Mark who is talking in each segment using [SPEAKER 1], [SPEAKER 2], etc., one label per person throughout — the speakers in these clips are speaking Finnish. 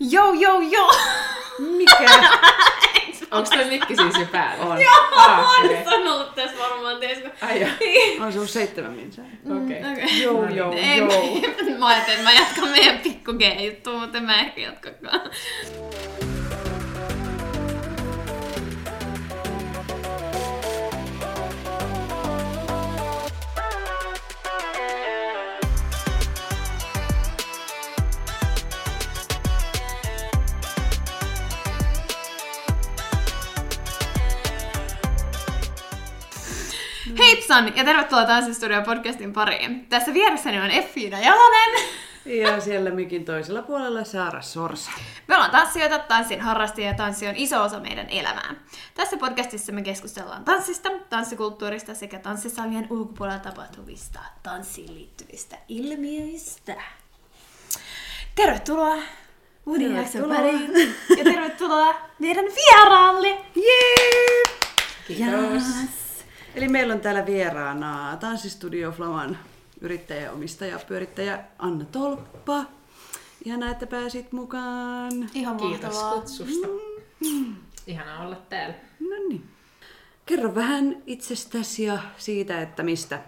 [SPEAKER 1] Joo, joo, joo!
[SPEAKER 2] Mikä?
[SPEAKER 3] Onko toi mikki siis jo päällä?
[SPEAKER 2] On.
[SPEAKER 1] Joo,
[SPEAKER 3] Ah,
[SPEAKER 1] oon
[SPEAKER 3] okei.
[SPEAKER 1] sanonut tässä varmaan, tiesikö?
[SPEAKER 3] Ai joo.
[SPEAKER 2] On se ollut seitsemän minsaa.
[SPEAKER 3] Okei.
[SPEAKER 1] Okei.
[SPEAKER 2] Joo,
[SPEAKER 3] No niin.
[SPEAKER 2] joo,
[SPEAKER 1] Ei,
[SPEAKER 2] joo.
[SPEAKER 1] mä, mä ajattelin, että mä jatkan meidän pikku G-juttua, mutta en mä ehkä jatkakaan. Heipsan ja tervetuloa Tanssistudio podcastin pariin. Tässä vieressäni on Effiina Jalonen.
[SPEAKER 2] Ja siellä mikin toisella puolella Saara Sorsa.
[SPEAKER 1] Me ollaan tanssijoita, tanssin harrastajia ja tanssi on iso osa meidän elämää. Tässä podcastissa me keskustellaan tanssista, tanssikulttuurista sekä tanssisalien ulkopuolella tapahtuvista tanssiin liittyvistä ilmiöistä. Tervetuloa uuden jakson pariin ja tervetuloa meidän vieraalle.
[SPEAKER 2] Jee!
[SPEAKER 3] Kiitos.
[SPEAKER 2] Eli meillä on täällä vieraana Tanssistudio Flaman yrittäjä, omistaja, pyörittäjä Anna Tolppa. Ihanaa, että pääsit mukaan.
[SPEAKER 1] Ihan
[SPEAKER 3] Kiitos
[SPEAKER 1] mahtavaa.
[SPEAKER 3] kutsusta. Ihana olla täällä.
[SPEAKER 2] No niin. Kerro vähän itsestäsi ja siitä, että mistä,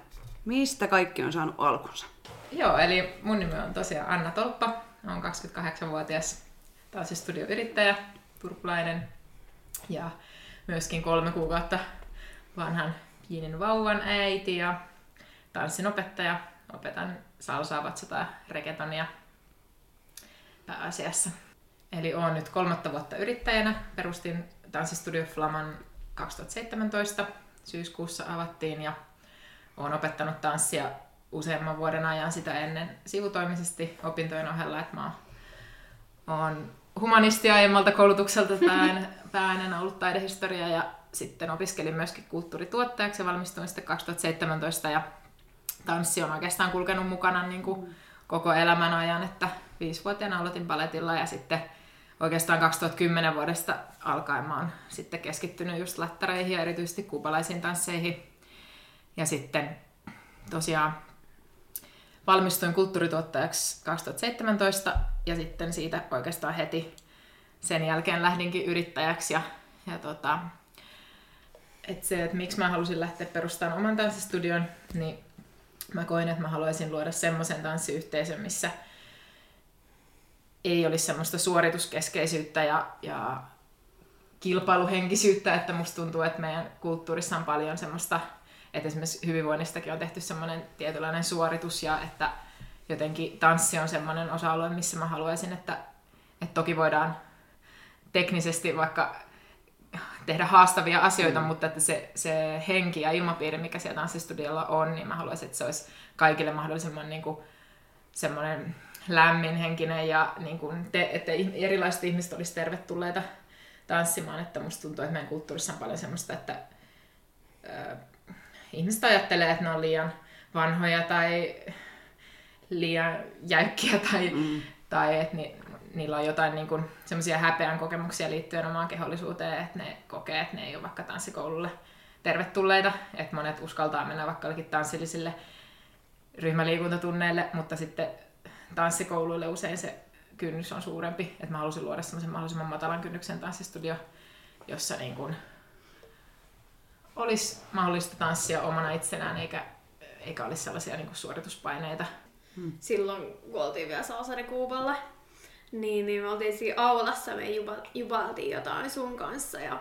[SPEAKER 2] mistä kaikki on saanut alkunsa.
[SPEAKER 3] Joo, eli mun nimi on tosiaan Anna Tolppa. Olen 28-vuotias tanssistudioyrittäjä, turkulainen ja myöskin kolme kuukautta vanhan pienen vauvan äiti ja tanssinopettaja. Opetan salsaa, vatsataa, regetonia pääasiassa. Eli olen nyt kolmatta vuotta yrittäjänä. Perustin Tanssistudio Flaman 2017. Syyskuussa avattiin ja olen opettanut tanssia useamman vuoden ajan sitä ennen sivutoimisesti opintojen ohella, että mä oon humanisti aiemmalta koulutukselta pään, päänä ollut taidehistoria ja sitten opiskelin myöskin kulttuurituottajaksi ja valmistuin sitten 2017 ja tanssi on oikeastaan kulkenut mukana niin kuin koko elämän ajan, että viisivuotiaana aloitin baletilla ja sitten oikeastaan 2010 vuodesta alkaen mä oon sitten keskittynyt just lattareihin ja erityisesti kuupalaisiin tansseihin. Ja sitten tosiaan valmistuin kulttuurituottajaksi 2017 ja sitten siitä oikeastaan heti sen jälkeen lähdinkin yrittäjäksi ja, ja tota, et se, että miksi mä halusin lähteä perustamaan oman tanssistudion, niin mä koin, että mä haluaisin luoda semmoisen tanssiyhteisön, missä ei olisi semmoista suorituskeskeisyyttä ja, ja kilpailuhenkisyyttä, että musta tuntuu, että meidän kulttuurissa on paljon semmoista, että esimerkiksi hyvinvoinnistakin on tehty semmoinen tietynlainen suoritus ja että jotenkin tanssi on semmoinen osa-alue, missä mä haluaisin, että, että toki voidaan teknisesti vaikka tehdä haastavia asioita, mm. mutta että se, se henki ja ilmapiiri, mikä siellä tanssistudiolla on, niin mä haluaisin, että se olisi kaikille mahdollisimman niin kuin, semmoinen lämminhenkinen ja niin kuin te, että erilaiset ihmiset olisi tervetulleita tanssimaan, että musta tuntuu, että meidän kulttuurissa on paljon semmoista, että ö, ihmiset ajattelee, että ne on liian vanhoja tai liian jäykkiä tai, mm. tai että ni, niillä on jotain niin kuin, semmoisia häpeän kokemuksia liittyen omaan kehollisuuteen, että ne kokee, että ne ei ole vaikka tanssikoululle tervetulleita, että monet uskaltaa mennä vaikka jollekin tanssillisille ryhmäliikuntatunneille, mutta sitten tanssikouluille usein se kynnys on suurempi, että mä halusin luoda semmoisen mahdollisimman matalan kynnyksen tanssistudio, jossa niin kuin olisi mahdollista tanssia omana itsenään, eikä, eikä olisi sellaisia niin kuin suorituspaineita.
[SPEAKER 1] Silloin, kun oltiin vielä Salsarikuupalla, niin, niin me oltiin siinä aulassa, me juba, jubaltiin jotain sun kanssa ja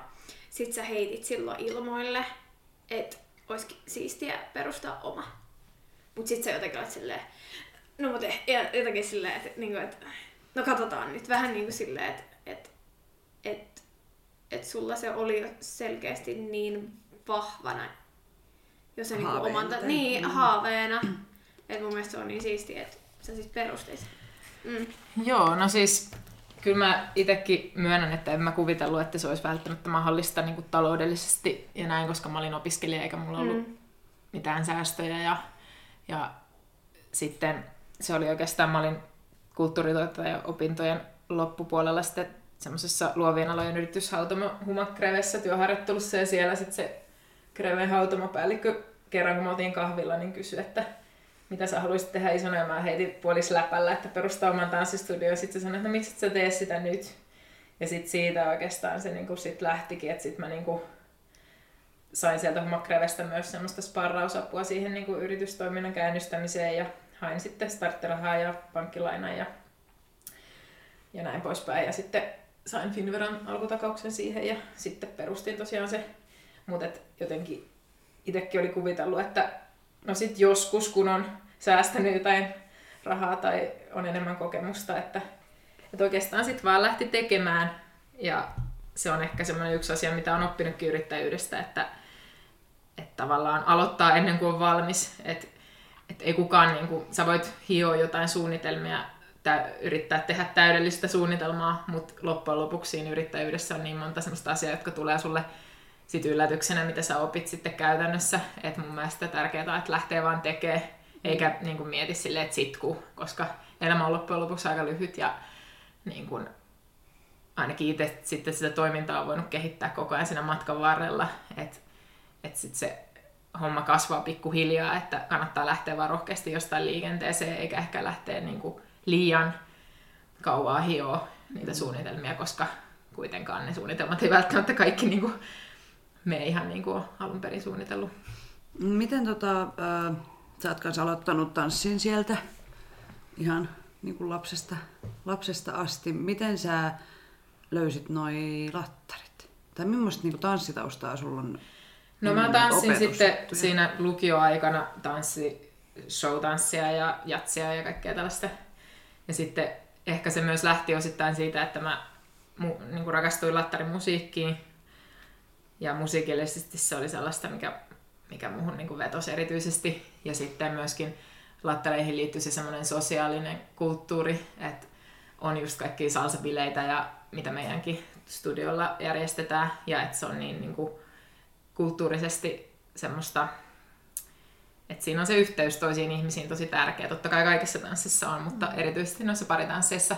[SPEAKER 1] sit sä heitit silloin ilmoille, että olisi siistiä perustaa oma. Mut sit sä jotenkin olet silleen, no mut eh- jotenkin silleen, että niinku, et, no katsotaan nyt vähän niinku silleen, että et, et, et sulla se oli jo selkeästi niin vahvana, jos se niinku oman, niin,
[SPEAKER 2] mm.
[SPEAKER 1] haaveena. että mun mielestä se on niin siistiä, että sä sit perustit. Mm.
[SPEAKER 3] Joo, no siis kyllä mä itsekin myönnän, että en mä kuvitellut, että se olisi välttämättä mahdollista niin kuin taloudellisesti ja näin, koska mä olin opiskelija eikä mulla ollut
[SPEAKER 1] Mm.
[SPEAKER 3] mitään säästöjä. Ja, ja sitten se oli oikeastaan, mä olin kulttuurituottajan opintojen loppupuolella sitten semmoisessa luovien alojen yrityshautomo Humakrevessä työharjoittelussa ja siellä sitten se Kreven hautomopäällikkö kerran kun me oltiin kahvilla, niin kysyi, että mitä sä haluaisit tehdä isona, ja mä heitin puolis läpällä, että perustaa oman tanssistudio, ja sitten sä sanoit, että no miksi et sä tee sitä nyt? Ja sitten siitä oikeastaan se niinku sit lähtikin, että sitten mä niinku sain sieltä Makrevestä myös semmoista sparrausapua siihen niinku yritystoiminnan käynnistämiseen ja hain sitten starttirahaa ja pankkilainaa ja, ja näin poispäin. Ja sitten sain Finveran alkutakauksen siihen ja sitten perustin tosiaan se, mutta jotenkin itsekin oli kuvitellut, että no sit joskus kun on säästänyt jotain rahaa tai on enemmän kokemusta, että, että oikeastaan sitten vaan lähti tekemään ja se on ehkä semmoinen yksi asia, mitä on oppinutkin yrittäjyydestä, että, että tavallaan aloittaa ennen kuin on valmis. Että et ei kukaan, niin kuin, sä voit hioa jotain suunnitelmia, tä, yrittää tehdä täydellistä suunnitelmaa, mutta loppujen lopuksi siinä yrittäjyydessä on niin monta sellaista asiaa, jotka tulee sulle sit yllätyksenä, mitä sä opit sitten käytännössä. Et mun mielestä tärkeää on, että lähtee vaan tekemään, eikä niin kuin mieti silleen, että sitkuu, koska elämä on loppujen lopuksi aika lyhyt ja niin kuin, ainakin itse sitten sitä toimintaa on voinut kehittää koko ajan siinä matkan varrella, että et sitten se homma kasvaa pikkuhiljaa, että kannattaa lähteä vaan rohkeasti jostain liikenteeseen, eikä ehkä lähteä niin kuin liian kauaa hioa niitä suunnitelmia, koska kuitenkaan ne suunnitelmat ei välttämättä kaikki niin kuin mene ihan niin kuin alun perin suunnitellut.
[SPEAKER 2] Miten tota, äh, sä oot kanssa aloittanut tanssin sieltä ihan niin kuin lapsesta, lapsesta asti. Miten sä löysit noi lattarit? Tai millaista niin kuin tanssitaustaa sulla on?
[SPEAKER 3] No mä tanssin sitten siinä lukioaikana tanssi, showtanssia ja jatsia ja kaikkea tällaista. Ja sitten ehkä se myös lähti osittain siitä, että mä mu, niin kuin rakastuin lattarimusiikkiin. Ja musiikillisesti se oli sellaista, mikä, mikä muuhun niin kuin vetosi erityisesti. Ja sitten myöskin lattareihin liittyy se semmoinen sosiaalinen kulttuuri, että on just kaikki salsabileitä ja mitä meidänkin studiolla järjestetään. Ja että se on niin, niin kuin, kulttuurisesti semmoista, että siinä on se yhteys toisiin ihmisiin tosi tärkeä. Totta kai kaikissa tanssissa on, mutta mm. erityisesti noissa paritansseissa,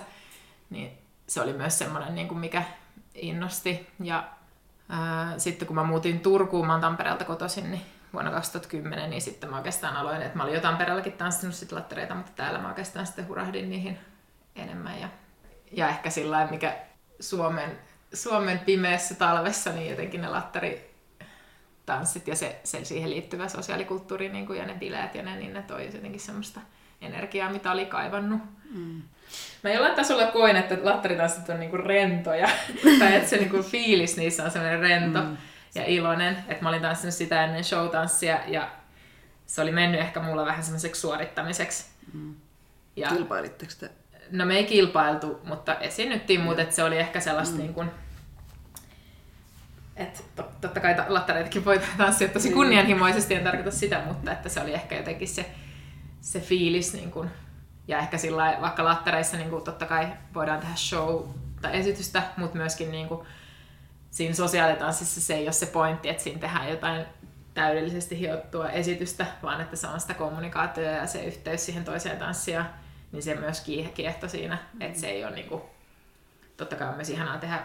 [SPEAKER 3] niin se oli myös semmoinen, niin kuin mikä innosti. Ja sitten kun mä muutin Turkuun, mä oon Tampereelta kotoisin, niin vuonna 2010, niin sitten mä oikeastaan aloin, että mä olin jo Tampereellakin tanssinut sit lattereita, mutta täällä mä oikeastaan sitten hurahdin niihin enemmän. Ja, ja ehkä sillä mikä Suomen, Suomen pimeässä talvessa, niin jotenkin ne lattari tanssit ja se, se siihen liittyvä sosiaalikulttuuri niin kuin, ja ne bileet ja ne, niin ne toi jotenkin semmoista energiaa, mitä oli kaivannut. Mm. Mä jollain tasolla koin, että lattaritanssit on niinku rentoja, tai että se niinku fiilis niissä on semmoinen rento mm. ja iloinen. Että mä olin tanssinut sitä ennen showtanssia ja se oli mennyt ehkä mulla vähän semmoiseksi suorittamiseksi. Mm.
[SPEAKER 2] Ja, Kilpailitteko te?
[SPEAKER 3] No me ei kilpailtu, mutta esiinnyttiin, mutta se oli ehkä sellaista mm. niin kuin, että tot, totta kai lattareitakin voi tanssia tosi niin. kunnianhimoisesti, en tarkoita sitä, mutta että se oli ehkä jotenkin se, se fiilis, niin kuin, ja ehkä sillä vaikka lattareissa niin kuin, totta kai voidaan tehdä show tai esitystä, mutta myöskin niin kuin, siinä sosiaalitanssissa se ei ole se pointti, että siinä tehdään jotain täydellisesti hiottua esitystä, vaan että se on sitä kommunikaatiota ja se yhteys siihen toiseen tanssiin, niin se myös kiehto siinä, että se ei ole niin kuin, totta kai on myös ihanaa tehdä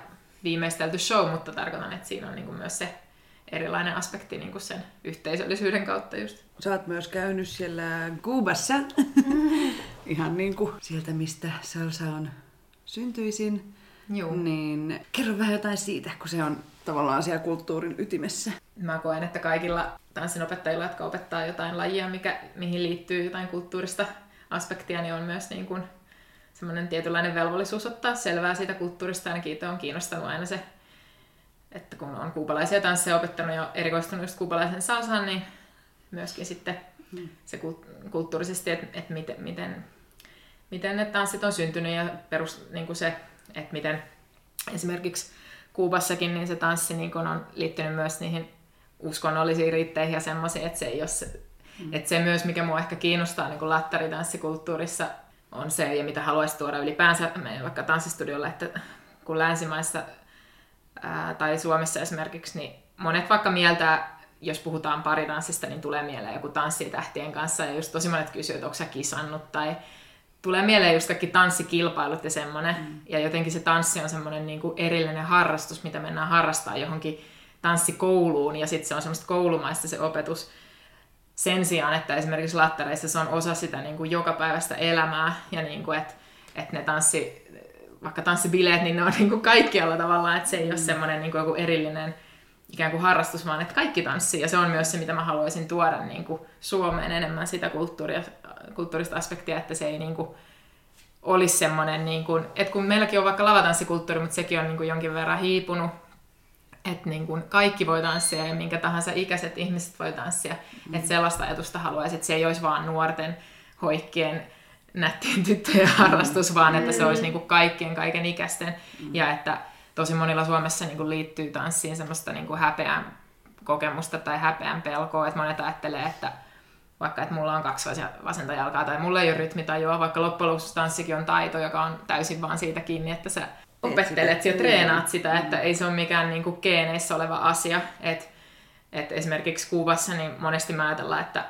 [SPEAKER 3] viimeistelty show, mutta tarkoitan, että siinä on niin kuin myös se erilainen aspekti niin kuin sen yhteisöllisyyden kautta just.
[SPEAKER 2] Sä oot myös käynyt siellä Kuubassa, ihan niin kuin sieltä, mistä salsa on syntyisin. Joo. Niin kerro vähän jotain siitä, kun se on tavallaan siellä kulttuurin ytimessä.
[SPEAKER 3] Mä koen, että kaikilla tanssinopettajilla, jotka opettaa jotain lajia, mikä, mihin liittyy jotain kulttuurista aspektia, niin on myös niin kuin semmoinen tietynlainen velvollisuus ottaa selvää siitä kulttuurista. Ainakin itse on kiinnostanut aina se, että kun on kuupalaisia tansseja opettanut ja erikoistunut just kuupalaisen salsaan, niin myöskin sitten hmm. se kulttuurisesti, että, että miten, miten, miten ne tanssit on syntynyt ja perus, niin kuin se, että miten esimerkiksi Kuubassakin niin se tanssi niin kuin on liittynyt myös niihin uskonnollisiin riitteihin ja semmoisiin, että se ei ole se, mm. että se myös, mikä mua ehkä kiinnostaa niin kuin lattaritanssikulttuurissa, on se, ja mitä haluaisi tuoda ylipäänsä meidän vaikka tanssistudiolla, että kun länsimaissa ää, tai Suomessa esimerkiksi, niin monet vaikka mieltää, jos puhutaan paritanssista, niin tulee mieleen joku tanssitähtien kanssa, ja just tosi monet kysyvät, että onko sä kisannut, tai tulee mieleen just kaikki tanssikilpailut ja semmoinen, mm. ja jotenkin se tanssi on semmoinen niin kuin erillinen harrastus, mitä mennään harrastaa johonkin tanssikouluun, ja sitten se on semmoista koulumaista se opetus, sen sijaan, että esimerkiksi lattareissa se on osa sitä niin kuin jokapäiväistä elämää ja niin kuin, että, että ne tanssi, vaikka tanssibileet, niin ne on niin kuin kaikkialla tavallaan, että se ei ole semmoinen niin kuin joku erillinen ikään kuin harrastus, vaan että kaikki tanssii. Ja se on myös se, mitä mä haluaisin tuoda niin kuin Suomeen enemmän sitä kulttuuria, kulttuurista aspektia, että se ei niin kuin olisi semmoinen, niin kuin, että kun meilläkin on vaikka lavatanssikulttuuri, mutta sekin on niin kuin jonkin verran hiipunut, että niin kuin kaikki voi tanssia ja minkä tahansa ikäiset ihmiset voi tanssia. Mm. Että sellaista ajatusta haluaisin, että se ei olisi vaan nuorten hoikkien nättien tyttöjen harrastus, vaan että se olisi niin kuin kaikkien kaiken ikäisten. Mm. Ja että tosi monilla Suomessa niin kuin liittyy tanssiin semmoista niin kuin häpeän kokemusta tai häpeän pelkoa, että monet ajattelee, että vaikka että mulla on kaksi vasenta jalkaa tai mulla ei ole rytmitajua, vaikka loppujen lopuksi tanssikin on taito, joka on täysin vaan siitä kiinni, että sä opettelet ja treenaat sitä, että ei se ole mikään niin kuin geeneissä oleva asia. Et, et esimerkiksi Kuubassa niin monesti mä ajatellaan, että,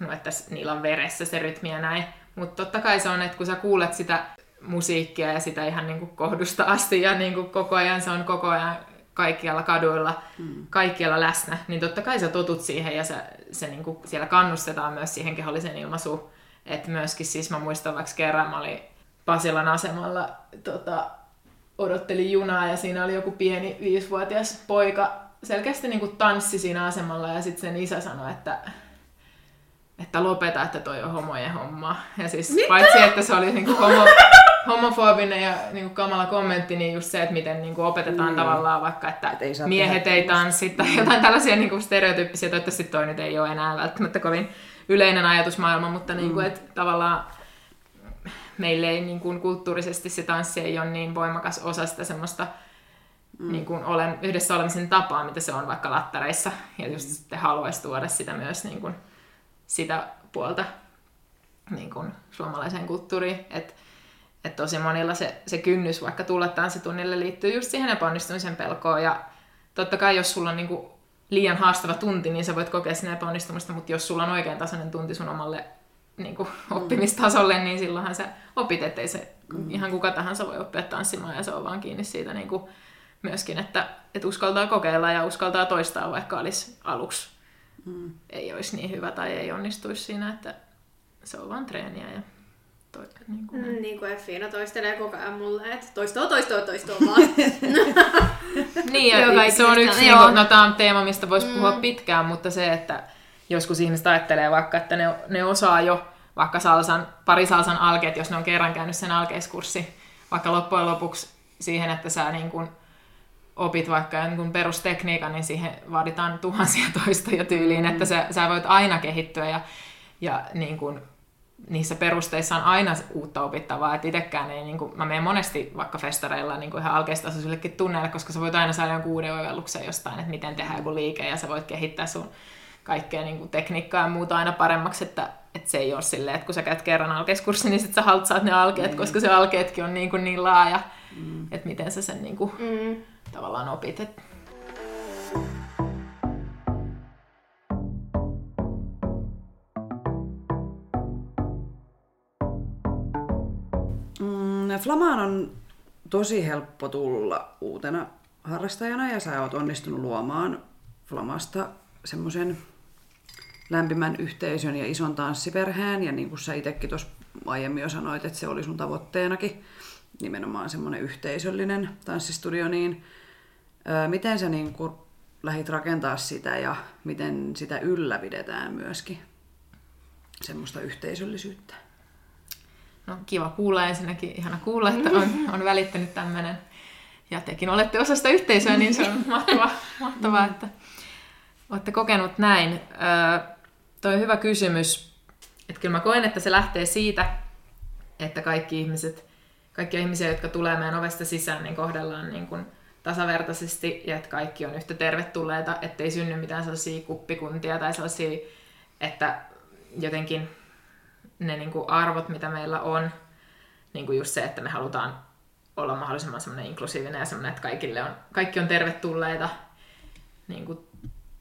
[SPEAKER 3] no, että niillä on veressä se rytmi ja näin. Mutta totta kai se on, että kun sä kuulet sitä musiikkia ja sitä ihan niin kuin kohdusta asti ja niin kuin koko ajan se on koko ajan kaikkialla kaduilla, mm. kaikkialla läsnä, niin totta kai sä totut siihen ja se, se niin kuin siellä kannustetaan myös siihen keholliseen ilmaisuun. Että myöskin siis mä muistan vaikka kerran mä olin Pasilan asemalla tota, odottelin junaa ja siinä oli joku pieni viisivuotias poika selkeästi niin kuin tanssi siinä asemalla ja sitten sen isä sanoi, että, että lopeta, että toi on homojen homma. Ja siis Mitä? paitsi, että se oli niin kuin homo, homofobinen ja niin kuin kamala kommentti, niin just se, että miten niin kuin opetetaan mm. tavallaan vaikka, että Et ei miehet ei tanssi tai jotain tällaisia niin kuin stereotyyppisiä. Toivottavasti toi nyt ei ole enää välttämättä kovin yleinen ajatusmaailma, mutta niin kuin, mm. että tavallaan meille ei niin kuin, kulttuurisesti se tanssi ei ole niin voimakas osa sitä semmoista mm. niin kuin olen, yhdessä olemisen tapaa, mitä se on vaikka lattareissa. Ja just sitten haluaisi tuoda sitä myös niin kuin, sitä puolta niin kuin, suomalaiseen kulttuuriin. Että et tosi monilla se, se kynnys vaikka tulla tanssitunnille liittyy just siihen epäonnistumisen pelkoon. Ja totta kai jos sulla on niin kuin, liian haastava tunti, niin sä voit kokea sinne epäonnistumista, mutta jos sulla on oikein tasainen tunti sun omalle niin kuin, mm. oppimistasolle, niin silloinhan sä opit, ettei se mm. ihan kuka tahansa voi oppia tanssimaan ja se on vaan kiinni siitä niin kuin, myöskin, että, että uskaltaa kokeilla ja uskaltaa toistaa, vaikka olisi aluksi mm. ei olisi niin hyvä tai ei onnistuisi siinä, että se on vaan treeniä ja toi,
[SPEAKER 1] niin kuin, mm, niin kuin Effiina toistelee koko ajan mulle, että toistoa, toistoa, toistoa vaan.
[SPEAKER 3] niin, ja se on yksi, niin kuin, no tämä on teema, mistä voisi mm. puhua pitkään, mutta se, että joskus ihmiset ajattelee vaikka, että ne, ne osaa jo vaikka salsan, pari salsan alkeet, jos ne on kerran käynyt sen alkeiskurssi, vaikka loppujen lopuksi siihen, että sä niin kuin opit vaikka jonkun perustekniikan, niin siihen vaaditaan tuhansia toistoja tyyliin, että sä, sä voit aina kehittyä ja, ja niin kuin niissä perusteissa on aina uutta opittavaa, että itsekään ei, niin kuin, mä menen monesti vaikka festareilla niin kuin ihan alkeistasoisillekin tunneille, koska sä voit aina saada jonkun uuden oivalluksen jostain, että miten tehdään joku liike ja sä voit kehittää sun kaikkea niin kuin tekniikkaa ja muuta aina paremmaksi, että, että se ei ole silleen, että kun sä käyt kerran alkeiskurssi, niin sit sä haltsaat ne alkeet, mm. koska se alkeetkin on niin, kuin niin laaja, mm. että miten sä sen niin kuin, mm. Tavallaan opit. Että...
[SPEAKER 2] Mm, Flamaan on tosi helppo tulla uutena harrastajana ja sä oot onnistunut luomaan Flamasta semmoisen lämpimän yhteisön ja ison tanssiperheen. Ja niin kuin sä itsekin tuossa aiemmin jo sanoit, että se oli sun tavoitteenakin, nimenomaan semmoinen yhteisöllinen tanssistudio, niin miten sä niin kuin lähit rakentaa sitä ja miten sitä ylläpidetään myöskin, semmoista yhteisöllisyyttä?
[SPEAKER 3] No kiva kuulla ensinnäkin, ihana kuulla, että on, on välittänyt tämmöinen. Ja tekin olette osa sitä yhteisöä, niin se on mahtavaa, mahtavaa että olette kokenut näin. Öö, toi on hyvä kysymys. Että kyllä mä koen, että se lähtee siitä, että kaikki ihmiset, kaikki ihmisiä, jotka tulee meidän ovesta sisään, niin kohdellaan niin kuin tasavertaisesti ja että kaikki on yhtä tervetulleita, ettei synny mitään sellaisia kuppikuntia tai sellaisia, että jotenkin ne niin kuin arvot, mitä meillä on, niin kuin just se, että me halutaan olla mahdollisimman semmoinen inklusiivinen ja semmoinen, että kaikille on, kaikki on tervetulleita niin kuin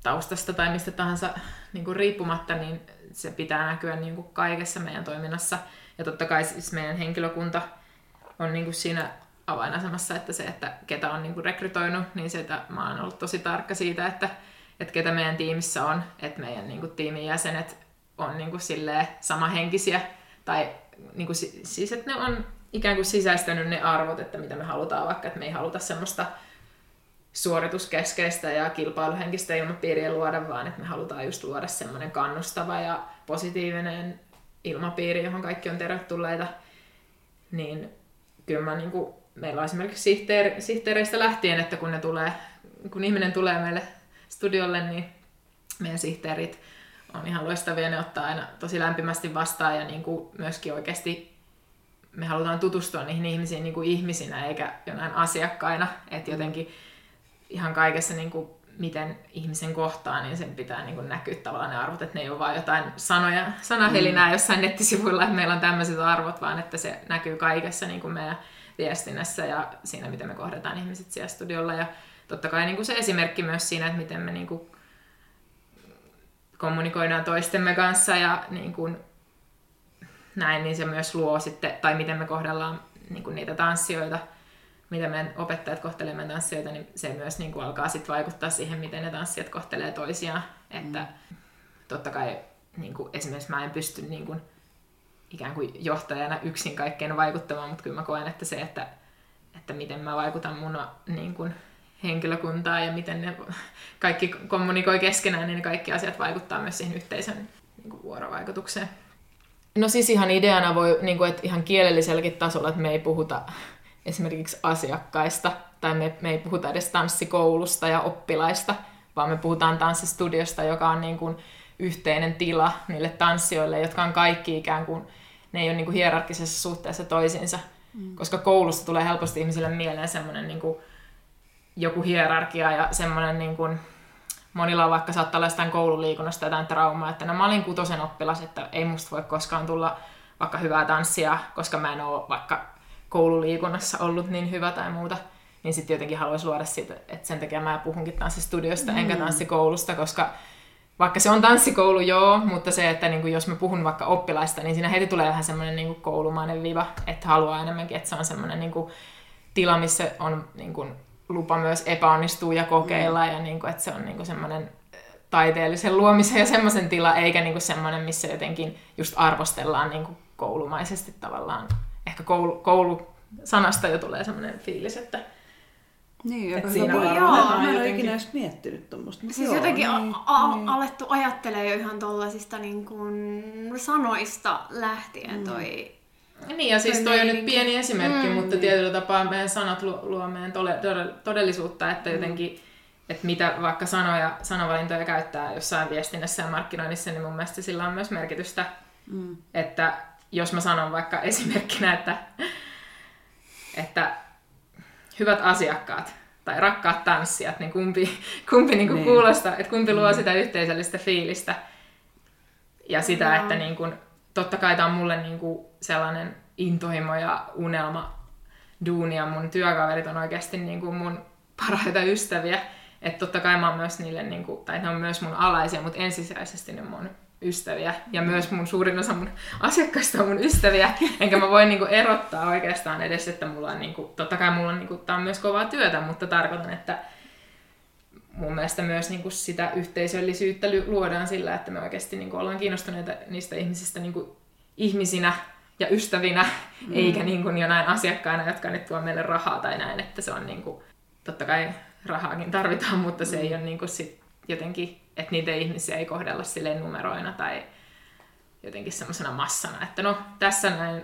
[SPEAKER 3] taustasta tai mistä tahansa niin kuin riippumatta, niin se pitää näkyä niin kuin kaikessa meidän toiminnassa. Ja totta kai siis meidän henkilökunta on niin kuin siinä avainasemassa, että se, että ketä on niin rekrytoinut, niin se, että mä oon ollut tosi tarkka siitä, että, että ketä meidän tiimissä on, että meidän niin kuin tiimin jäsenet on niin kuin silleen samahenkisiä. Tai niin kuin, siis, että ne on ikään kuin sisäistänyt ne arvot, että mitä me halutaan, vaikka että me ei haluta semmoista suorituskeskeistä ja kilpailuhenkistä ilmapiiriä luoda, vaan että me halutaan just luoda semmoinen kannustava ja positiivinen ilmapiiri, johon kaikki on tervetulleita. Niin kyllä mä niin kuin, meillä on esimerkiksi sihteer, sihteereistä lähtien, että kun, ne tulee, kun ihminen tulee meille studiolle, niin meidän sihteerit on ihan loistavia, ne ottaa aina tosi lämpimästi vastaan ja niin kuin myöskin oikeasti me halutaan tutustua niihin ihmisiin niin kuin ihmisinä eikä jonain asiakkaina, että jotenkin ihan kaikessa niin kuin miten ihmisen kohtaa, niin sen pitää niin kuin näkyä tavallaan ne arvot, että ne ei ole vain jotain sanoja, sanahelinää mm. jossain nettisivuilla, että meillä on tämmöiset arvot, vaan että se näkyy kaikessa niin kuin meidän viestinnässä ja siinä, miten me kohdataan ihmiset siellä studiolla. Ja totta kai niin kuin se esimerkki myös siinä, että miten me niin kuin kommunikoidaan toistemme kanssa ja niin kuin näin, niin se myös luo sitten, tai miten me kohdellaan niin kuin niitä tanssijoita, miten meidän opettajat kohtelevat meidän tanssijoita, niin se myös niin kuin alkaa sitten vaikuttaa siihen, miten ne tanssijat kohtelee toisiaan. Mm. Että totta kai niin kuin esimerkiksi mä en pysty niin kuin, ikään kuin johtajana yksin kaikkeen vaikuttamaan, mutta kyllä mä koen, että se, että, että miten mä vaikutan mun niin kuin, henkilökuntaa ja miten ne kaikki kommunikoi keskenään, niin kaikki asiat vaikuttaa myös siihen yhteisön niin kuin, vuorovaikutukseen. No siis ihan ideana voi, niin kuin, että ihan kielelliselläkin tasolla, että me ei puhuta esimerkiksi asiakkaista, tai me, me ei puhuta edes tanssikoulusta ja oppilaista, vaan me puhutaan tanssistudiosta, joka on niin kuin yhteinen tila niille tanssijoille, jotka on kaikki ikään kuin, ne ei ole niin kuin hierarkisessa suhteessa toisiinsa, mm. koska koulusta tulee helposti ihmisille mieleen semmoinen niin kuin joku hierarkia ja semmoinen niin kuin, monilla on vaikka saattaa olla jostain koululiikunnasta jotain traumaa, että no mä olin kutosen oppilas, että ei musta voi koskaan tulla vaikka hyvää tanssia, koska mä en ole vaikka koululiikunnassa ollut niin hyvä tai muuta, niin sitten jotenkin haluaisi luoda siitä, että sen takia mä puhunkin tanssistudiosta mm. enkä tanssikoulusta, koska vaikka se on tanssikoulu, joo, mutta se, että niin kuin jos mä puhun vaikka oppilaista, niin siinä heti tulee vähän semmoinen niin koulumainen viva, että haluaa enemmänkin, että se on semmoinen niin kuin tila, missä on niin kuin lupa myös epäonnistua ja kokeilla, mm. ja niin kuin, että se on niin kuin semmoinen taiteellisen luomisen ja semmoisen tila, eikä niin kuin semmoinen, missä jotenkin just arvostellaan niin kuin koulumaisesti tavallaan ehkä koulu, koulusanasta jo tulee sellainen fiilis, että
[SPEAKER 2] niin, että siinä voi, joo, mä en ole ikinä edes miettinyt tuommoista.
[SPEAKER 1] Siis joo, jotenkin niin, a- niin. alettu ajattelee jo ihan tuollaisista niin kuin sanoista lähtien mm. toi
[SPEAKER 3] niin, ja siis toi on nyt pieni esimerkki, mm. mutta tietyllä tapaa meidän sanat luo, luo meidän todellisuutta, että mm. jotenkin, että mitä vaikka sanoja, sanavalintoja käyttää jossain viestinnässä ja markkinoinnissa, niin mun mielestä sillä on myös merkitystä, mm. että jos mä sanon vaikka esimerkkinä, että, että hyvät asiakkaat tai rakkaat tanssijat, niin kumpi, kumpi niin kuin niin. kuulostaa, että kumpi luo mm. sitä yhteisöllistä fiilistä ja sitä, no. että niin kuin, totta kai tämä on mulle niin kuin sellainen intohimo ja unelma duuni ja mun työkaverit on oikeasti niin kuin mun parhaita ystäviä. Että totta kai mä oon myös niille, niin kuin, tai ne on myös mun alaisia, mutta ensisijaisesti ne mun ystäviä. Ja myös mun suurin osa mun asiakkaista on mun ystäviä. Enkä mä voi niinku erottaa oikeastaan edes, että mulla on, niinku, totta kai mulla on, niinku, tää on myös kovaa työtä, mutta tarkoitan, että mun mielestä myös niinku sitä yhteisöllisyyttä luodaan sillä, että me oikeasti niinku ollaan kiinnostuneita niistä ihmisistä niinku ihmisinä ja ystävinä, mm. eikä niinku jonain asiakkaina, jotka nyt tuo meille rahaa tai näin, että se on niinku, totta kai rahaakin tarvitaan, mutta se mm. ei ole niinku sit jotenkin että niitä ihmisiä ei kohdella silleen numeroina tai jotenkin semmoisena massana, että no tässä näin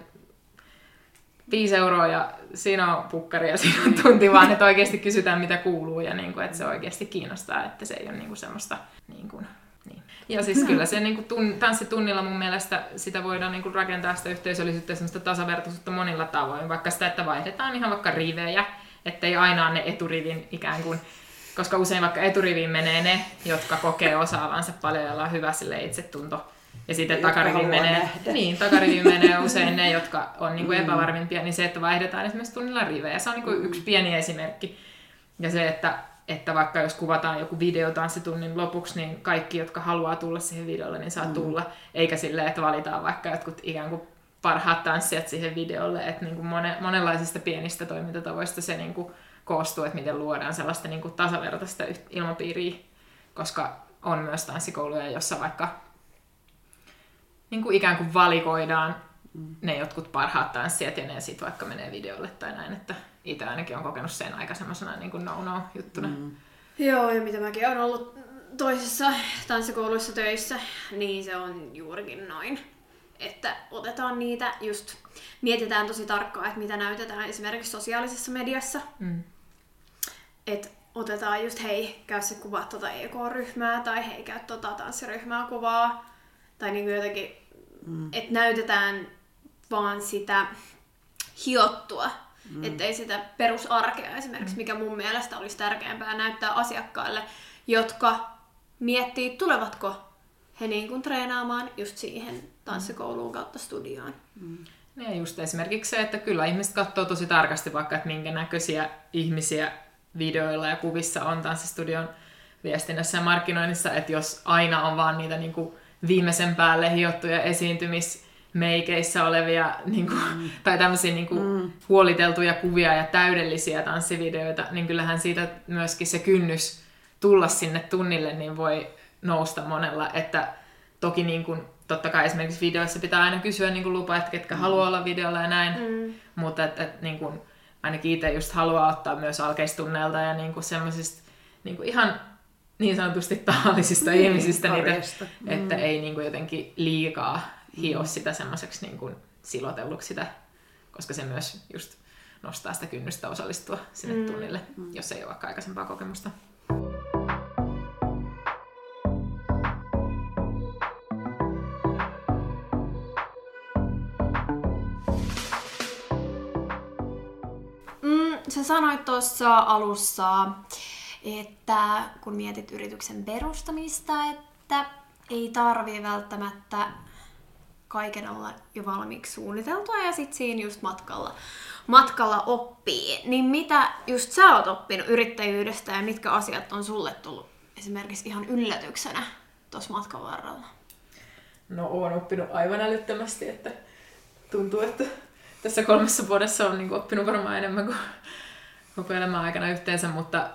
[SPEAKER 3] viisi euroa ja siinä on pukkari ja siinä on tunti, vaan että oikeasti kysytään mitä kuuluu ja niin kuin, että se oikeasti kiinnostaa, että se ei ole niin kuin semmoista niin kuin, niin. Ja siis kyllä se niin kuin tun, tanssitunnilla mun mielestä sitä voidaan niin kuin rakentaa sitä yhteisöllisyyttä semmoista tasavertaisuutta monilla tavoin, vaikka sitä, että vaihdetaan ihan vaikka rivejä, ettei aina ne eturivin ikään kuin koska usein vaikka eturiviin menee ne, jotka kokee osaavansa paljon ja on hyvä sille itsetunto. Ja sitten takariviin menee, niin, takariviin menee usein ne, jotka on niin kuin mm. epävarmimpia, niin se, että vaihdetaan esimerkiksi tunnilla rivejä, se on niin kuin yksi pieni esimerkki. Ja se, että, että vaikka jos kuvataan joku video tanssitunnin lopuksi, niin kaikki, jotka haluaa tulla siihen videolle, niin saa mm. tulla. Eikä silleen, että valitaan vaikka jotkut ikään kuin parhaat tanssijat siihen videolle. Että niin kuin monenlaisista pienistä toimintatavoista se niin kuin koostuu, että miten luodaan sellaista niin kuin tasavertaista ilmapiiriä, koska on myös tanssikouluja, jossa vaikka niin kuin ikään kuin valikoidaan mm. ne jotkut parhaat tanssijat ja ne sitten vaikka menee videolle tai näin, että itse ainakin on kokenut sen aika semmoisena niin kuin no-no-juttuna. Mm.
[SPEAKER 1] Joo, ja mitä mäkin olen ollut toisessa tanssikouluissa töissä, niin se on juurikin noin. Että otetaan niitä just, mietitään tosi tarkkaan, että mitä näytetään esimerkiksi sosiaalisessa mediassa. Mm. Että otetaan just hei, käy se kuvaa tuota EK-ryhmää tai hei, käy tuota tanssiryhmää kuvaa. Tai niin kuin jotenkin, mm. että näytetään vaan sitä hiottua, mm. ettei sitä perusarkea esimerkiksi, mm. mikä mun mielestä olisi tärkeämpää näyttää asiakkaille, jotka miettii, tulevatko he niin kuin treenaamaan just siihen tanssikouluun kautta studioon. Mm.
[SPEAKER 3] Ja just esimerkiksi se, että kyllä ihmiset katsoo tosi tarkasti vaikka, että minkä näköisiä ihmisiä videoilla ja kuvissa on tanssistudion viestinnässä ja markkinoinnissa, että jos aina on vaan niitä niin kuin viimeisen päälle hiottuja esiintymismeikeissä olevia niin kuin, mm. tai tämmöisiä niin kuin, mm. huoliteltuja kuvia ja täydellisiä tanssivideoita, niin kyllähän siitä myöskin se kynnys tulla sinne tunnille niin voi nousta monella, että toki niin kuin, totta kai esimerkiksi videoissa pitää aina kysyä niin kuin lupa, että ketkä mm. haluaa olla videolla ja näin, mm. mutta että, että niin kuin, ainakin itse just haluaa ottaa myös alkeistunneilta ja niin kuin semmoisista niin kuin ihan niin sanotusti tavallisista niin, ihmisistä, niitä, mm. että ei niin kuin jotenkin liikaa hio mm. sitä semmoiseksi niin kuin silotelluksi sitä, koska se myös just nostaa sitä kynnystä osallistua sinne mm. tunnille, mm. jos ei ole vaikka aikaisempaa kokemusta.
[SPEAKER 1] Sä sanoit tuossa alussa, että kun mietit yrityksen perustamista, että ei tarvi välttämättä kaiken olla jo valmiiksi suunniteltua ja sitten siinä just matkalla, matkalla oppii. Niin mitä just sä oot oppinut yrittäjyydestä ja mitkä asiat on sulle tullut esimerkiksi ihan yllätyksenä tuossa matkan varrella?
[SPEAKER 3] No oon oppinut aivan älyttömästi, että tuntuu, että tässä kolmessa vuodessa on niin oppinut varmaan enemmän kuin koko elämän aikana yhteensä, mutta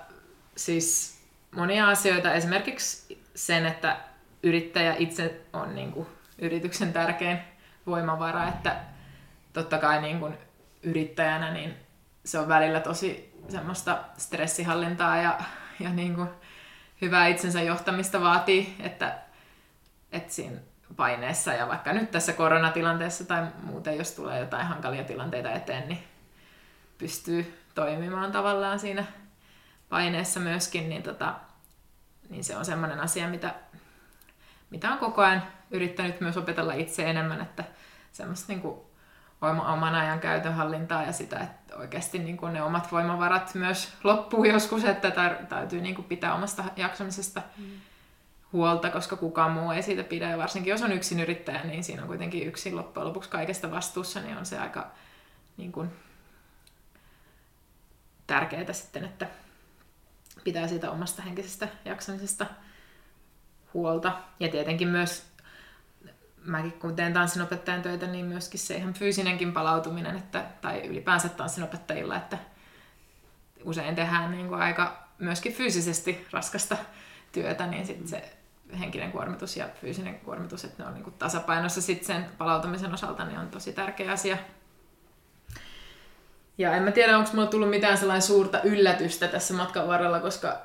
[SPEAKER 3] siis monia asioita, esimerkiksi sen, että yrittäjä itse on niin kuin yrityksen tärkein voimavara, että totta kai niin kuin yrittäjänä niin se on välillä tosi semmoista stressihallintaa ja, ja niin kuin hyvää itsensä johtamista vaatii, että, että siinä paineessa ja vaikka nyt tässä koronatilanteessa tai muuten, jos tulee jotain hankalia tilanteita eteen, niin pystyy toimimaan tavallaan siinä paineessa myöskin, niin, tota, niin se on semmoinen asia, mitä, mitä on koko ajan yrittänyt myös opetella itse enemmän, että semmoista niin kuin oman ajan käytönhallintaa ja sitä, että oikeasti niin kuin ne omat voimavarat myös loppuu joskus, että täytyy niin kuin pitää omasta jaksamisesta mm. Huolta, koska kukaan muu ei siitä pidä. Ja varsinkin jos on yksin yrittäjä, niin siinä on kuitenkin yksin loppujen lopuksi kaikesta vastuussa, niin on se aika niin kuin, tärkeää sitten, että pitää siitä omasta henkisestä jaksamisesta huolta. Ja tietenkin myös, mäkin kun teen tanssinopettajan töitä, niin myöskin se ihan fyysinenkin palautuminen, että, tai ylipäänsä tanssinopettajilla, että usein tehdään niin kuin aika myöskin fyysisesti raskasta työtä, niin sitten se henkinen kuormitus ja fyysinen kuormitus, että ne on niin kuin tasapainossa sitten sen palautumisen osalta, niin on tosi tärkeä asia ja en mä tiedä, onko mulla tullut mitään sellainen suurta yllätystä tässä matkan varrella, koska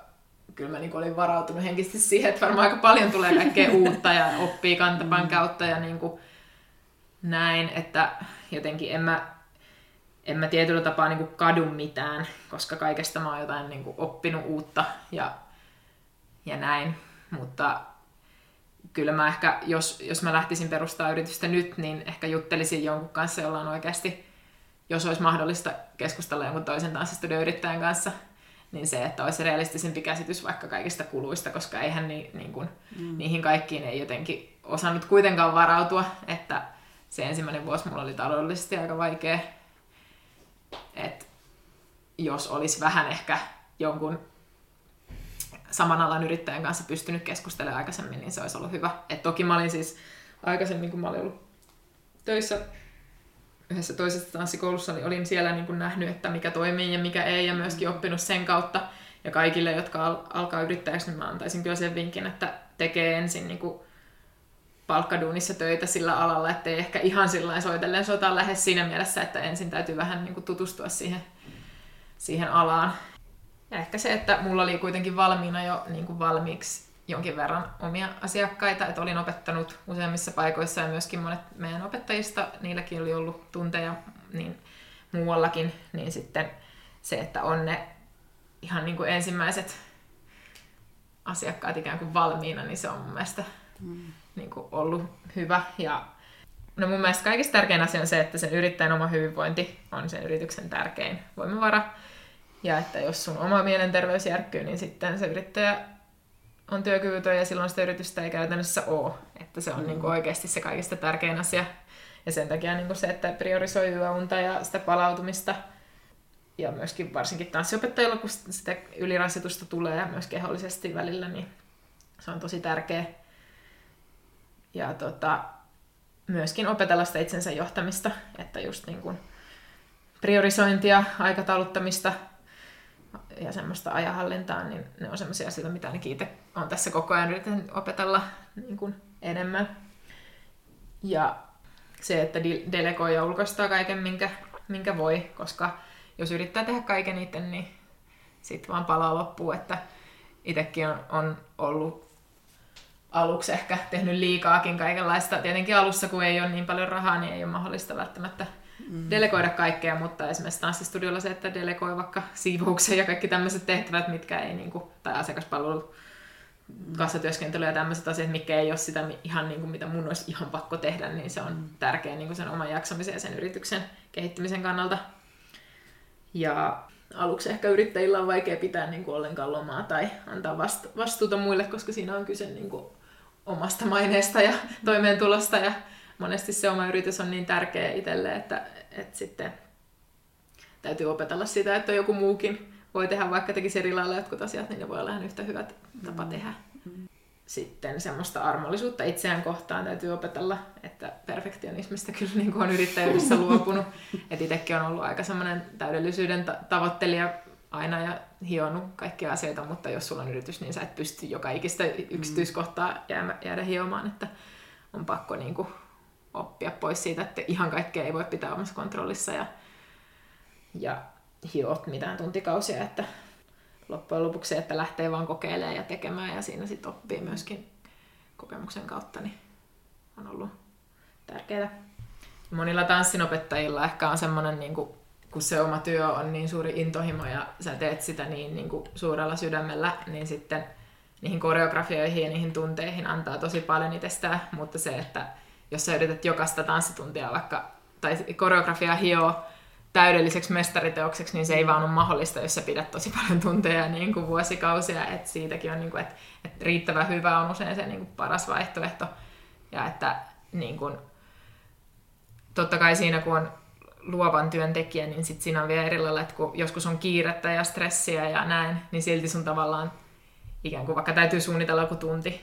[SPEAKER 3] kyllä mä niin olin varautunut henkisesti siihen, että varmaan aika paljon tulee kaikkea uutta ja oppii kantapan mm. kautta ja niin kuin näin, että jotenkin en mä, en mä tietyllä tapaa niin kuin kadu mitään, koska kaikesta mä oon jotain niin kuin oppinut uutta ja, ja näin, mutta kyllä mä ehkä, jos, jos mä lähtisin perustaa yritystä nyt, niin ehkä juttelisin jonkun kanssa, jolla on oikeasti jos olisi mahdollista keskustella jonkun toisen tanssistudioyrittäjän kanssa, niin se, että olisi realistisempi käsitys vaikka kaikista kuluista, koska eihän ni, niin kuin, mm. niihin kaikkiin ei jotenkin osannut kuitenkaan varautua, että se ensimmäinen vuosi mulla oli taloudellisesti aika vaikea, että jos olisi vähän ehkä jonkun saman alan yrittäjän kanssa pystynyt keskustelemaan aikaisemmin, niin se olisi ollut hyvä. Et toki mä olin siis aikaisemmin, kun mä olin ollut töissä yhdessä toisessa tanssikoulussa niin olin siellä niin kuin nähnyt, että mikä toimii ja mikä ei, ja myöskin oppinut sen kautta. Ja kaikille, jotka al- alkaa yrittäjäksi, niin mä antaisin kyllä sen vinkin, että tekee ensin niin kuin palkkaduunissa töitä sillä alalla, ettei ehkä ihan sillä soitellen sotaan lähes siinä mielessä, että ensin täytyy vähän niin kuin tutustua siihen, siihen alaan. Ja ehkä se, että mulla oli kuitenkin valmiina jo niin kuin valmiiksi jonkin verran omia asiakkaita, että olin opettanut useimmissa paikoissa ja myöskin monet meidän opettajista, niilläkin oli ollut tunteja niin muuallakin, niin sitten se, että on ne ihan niin kuin ensimmäiset asiakkaat ikään kuin valmiina, niin se on mun mielestä mm. niin kuin ollut hyvä. Ja no mun mielestä kaikista tärkein asia on se, että sen yrittäjän oma hyvinvointi on sen yrityksen tärkein voimavara. Ja että jos sun oma mielenterveys järkkyy, niin sitten se yrittäjä on työkyvytön ja silloin sitä yritystä ei käytännössä ole. Että se on mm. niin kuin oikeasti se kaikista tärkein asia. Ja sen takia niin kuin se, että priorisoi yöunta ja sitä palautumista – ja myöskin varsinkin tanssiopettajilla, kun sitä ylirasitusta tulee ja myös kehollisesti välillä, niin se on tosi tärkeä. Ja tota, myöskin opetella sitä itsensä johtamista, että just niin kuin priorisointia, aikatauluttamista ja semmoista ajahallintaa, niin ne on semmoisia asioita, mitä ainakin itse olen tässä koko ajan yrittänyt opetella niin kuin enemmän. Ja se, että delegoi ja ulkoistaa kaiken, minkä, minkä voi, koska jos yrittää tehdä kaiken itse, niin sitten vaan palaa loppuun, että itsekin on, on ollut aluksi ehkä tehnyt liikaakin kaikenlaista. Tietenkin alussa, kun ei ole niin paljon rahaa, niin ei ole mahdollista välttämättä mm. delegoida kaikkea, mutta esimerkiksi tanssistudiolla se, että delegoi vaikka siivouksen ja kaikki tämmöiset tehtävät, mitkä ei, niin kuin, tai asiakaspalvelu, kassatyöskentely ja tämmöiset asiat, mitkä ei ole sitä ihan niin kuin, mitä mun olisi ihan pakko tehdä, niin se on mm. tärkeä niin kuin sen oman jaksamisen ja sen yrityksen kehittymisen kannalta. Ja aluksi ehkä yrittäjillä on vaikea pitää niin kuin ollenkaan lomaa tai antaa vastuuta muille, koska siinä on kyse niin kuin omasta maineesta ja toimeentulosta ja monesti se oma yritys on niin tärkeä itselle, että, että sitten täytyy opetella sitä, että joku muukin voi tehdä, vaikka tekisi eri lailla jotkut asiat, niin ne voi olla ihan yhtä hyvät tapa mm. tehdä. Mm sitten semmoista armollisuutta itseään kohtaan täytyy opetella, että perfektionismista kyllä niin kuin on yrittäjyydessä luopunut. että itsekin on ollut aika semmoinen täydellisyyden tavoittelija aina ja hionut kaikkia asioita, mutta jos sulla on yritys, niin sä et pysty joka ikistä yksityiskohtaa jäädä, jäädä hiomaan, että on pakko niin kuin oppia pois siitä, että ihan kaikkea ei voi pitää omassa kontrollissa ja, ja hiot mitään tuntikausia, että loppujen lopuksi että lähtee vaan kokeilemaan ja tekemään ja siinä sitten oppii myöskin kokemuksen kautta, niin on ollut tärkeää. Monilla tanssinopettajilla ehkä on semmoinen, niin kuin, kun se oma työ on niin suuri intohimo ja sä teet sitä niin, niin kuin suurella sydämellä, niin sitten niihin koreografioihin ja niihin tunteihin antaa tosi paljon itsestään, mutta se, että jos sä yrität jokaista tanssituntia vaikka, tai koreografiaa hioa täydelliseksi mestariteokseksi, niin se ei vaan ole mahdollista, jos sä pidät tosi paljon tunteja niin kuin vuosikausia. Et siitäkin on, niin kuin, että, että riittävän hyvä on usein se niin kuin paras vaihtoehto. Ja että niin kuin, totta kai siinä, kun on luovan työntekijä, niin sit siinä on vielä eri lailla, että kun joskus on kiirettä ja stressiä ja näin, niin silti sun tavallaan ikään kuin vaikka täytyy suunnitella joku tunti,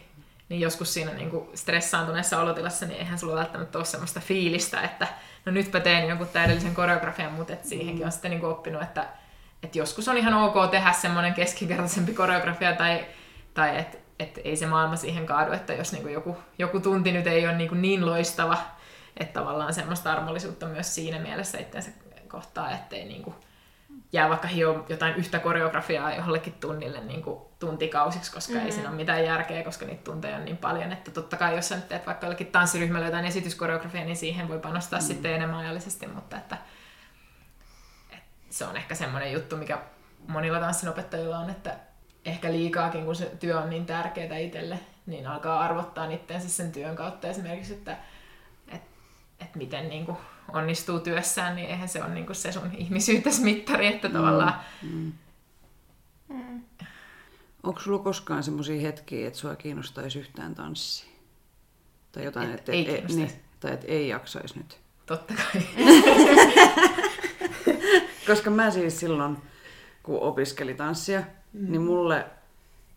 [SPEAKER 3] niin joskus siinä niin kuin stressaantuneessa olotilassa, niin eihän sulla välttämättä ole sellaista fiilistä, että no nytpä teen jonkun täydellisen koreografian, mutta et siihenkin mm. on sitten niin kuin oppinut, että, että joskus on ihan ok tehdä semmoinen keskivertaisempi koreografia tai, tai että et ei se maailma siihen kaadu, että jos niin kuin joku, joku tunti nyt ei ole niin, kuin niin loistava, että tavallaan semmoista armollisuutta myös siinä mielessä itseensä kohtaa, ettei niin kuin jää vaikka hio jotain yhtä koreografiaa jollekin tunnille niin kuin tuntikausiksi, koska mm-hmm. ei siinä ole mitään järkeä, koska niitä tunteja on niin paljon, että totta kai jos sä nyt teet vaikka jollekin tanssiryhmällä jotain esityskoreografiaa, niin siihen voi panostaa mm-hmm. sitten enemmän ajallisesti, mutta että, että se on ehkä semmoinen juttu, mikä monilla tanssinopettajilla on, että ehkä liikaakin, kun se työ on niin tärkeää itselle, niin alkaa arvottaa itseensä sen työn kautta esimerkiksi, että, että, että miten niin kuin onnistuu työssään, niin eihän se ole niin kuin se sun ihmisyytes mittari, että tavallaan... Mm.
[SPEAKER 2] Mm. Onko sulla koskaan semmoisia hetkiä, että sua kiinnostaisi yhtään tanssia? Tai jotain,
[SPEAKER 3] et että ei et, niin,
[SPEAKER 2] tai että ei jaksaisi nyt?
[SPEAKER 3] Totta kai.
[SPEAKER 2] Koska mä siis silloin, kun opiskelin tanssia, mm. niin mulle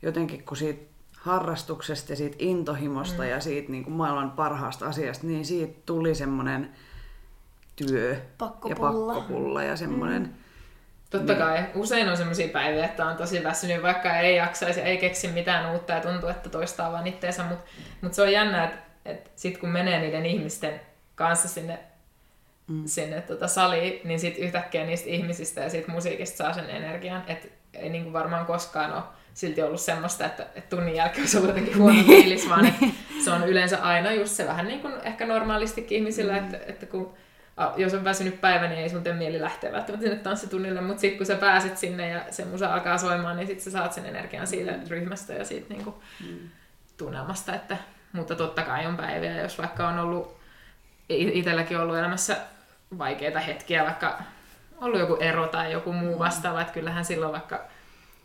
[SPEAKER 2] jotenkin kun siitä harrastuksesta ja siitä intohimosta mm. ja siitä niin kuin maailman parhaasta asiasta, niin siitä tuli semmoinen työ
[SPEAKER 1] pakkopulla.
[SPEAKER 2] ja pakkopulla ja semmoinen... Mm.
[SPEAKER 3] Totta niin. kai. Usein on sellaisia päiviä, että on tosi väsynyt, vaikka ei jaksaisi, ei keksi mitään uutta ja tuntuu, että toistaa vaan itteensä. Mutta mut se on jännä, että että sit kun menee niiden ihmisten kanssa sinne, mm. sinne tota saliin, niin sit yhtäkkiä niistä ihmisistä ja siitä musiikista saa sen energian, että ei niinku varmaan koskaan ole silti ollut semmoista, että, että tunnin jälkeen olisi ollut jotenkin huono fiilis, vaan se on yleensä aina just se vähän niin kuin ehkä normaalistikin ihmisillä, mm. että, että kun jos on väsynyt päivä, niin ei sun tee mieli lähteä välttämättä sinne tanssitunnille, mutta sitten kun sä pääset sinne ja se musa alkaa soimaan, niin sitten sä saat sen energian siitä mm. ryhmästä ja siitä niin kuin mm. tunnelmasta. Että, mutta totta kai on päiviä, jos vaikka on ollut, itselläkin ollut elämässä vaikeita hetkiä, vaikka ollut joku ero tai joku muu mm. vastaava, että kyllähän silloin vaikka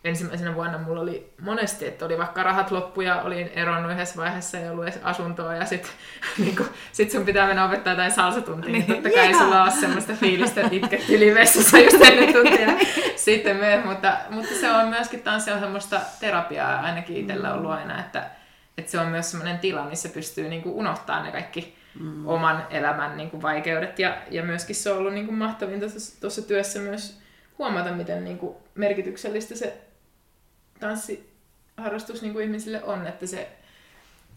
[SPEAKER 3] ensimmäisenä vuonna mulla oli monesti, että oli vaikka rahat loppu ja olin eronnut yhdessä vaiheessa ja ollut edes asuntoa ja sitten niin sit sun pitää mennä opettaa jotain salsatuntia, niin, niin totta kai ei sulla ole semmoista fiilistä, että itketti livessä just ennen tuntia. Sitten myös, mutta, mutta se on myöskin tanssi on semmoista terapiaa ainakin itsellä ollut aina, että, että se on myös semmoinen tila, missä pystyy niin unohtamaan ne kaikki mm. oman elämän niin kuin vaikeudet. Ja, ja myöskin se on ollut niin kuin mahtavinta tuossa työssä myös huomata, miten niin kuin merkityksellistä se tanssiharrastus niin kuin ihmisille on, että se,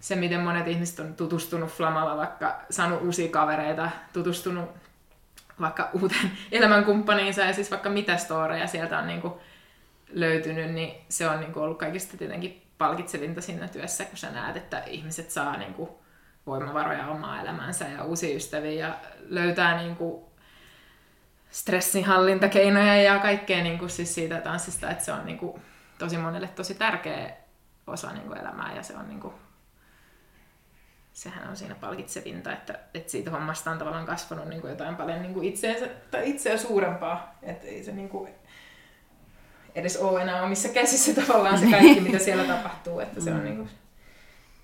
[SPEAKER 3] se, miten monet ihmiset on tutustunut Flamalla, vaikka saanut uusia kavereita, tutustunut vaikka uuteen elämänkumppaniinsa ja siis vaikka mitä storeja sieltä on niin kuin löytynyt, niin se on niin kuin ollut kaikista tietenkin palkitsevinta siinä työssä, kun sä näet, että ihmiset saa niin kuin voimavaroja omaa elämänsä ja uusia ystäviä ja löytää niin kuin stressinhallintakeinoja ja kaikkea niin kuin siis siitä tanssista, että se on niin kuin tosi monelle tosi tärkeä osa niin kuin elämää ja se on niin kuin, sehän on siinä palkitsevinta, että, että siitä hommasta on tavallaan kasvanut niin kuin jotain paljon niin kuin itseensä, tai itseä suurempaa, että ei se niin kuin edes ole enää omissa käsissä tavallaan se kaikki, mitä siellä tapahtuu, että se on mm. niin kuin,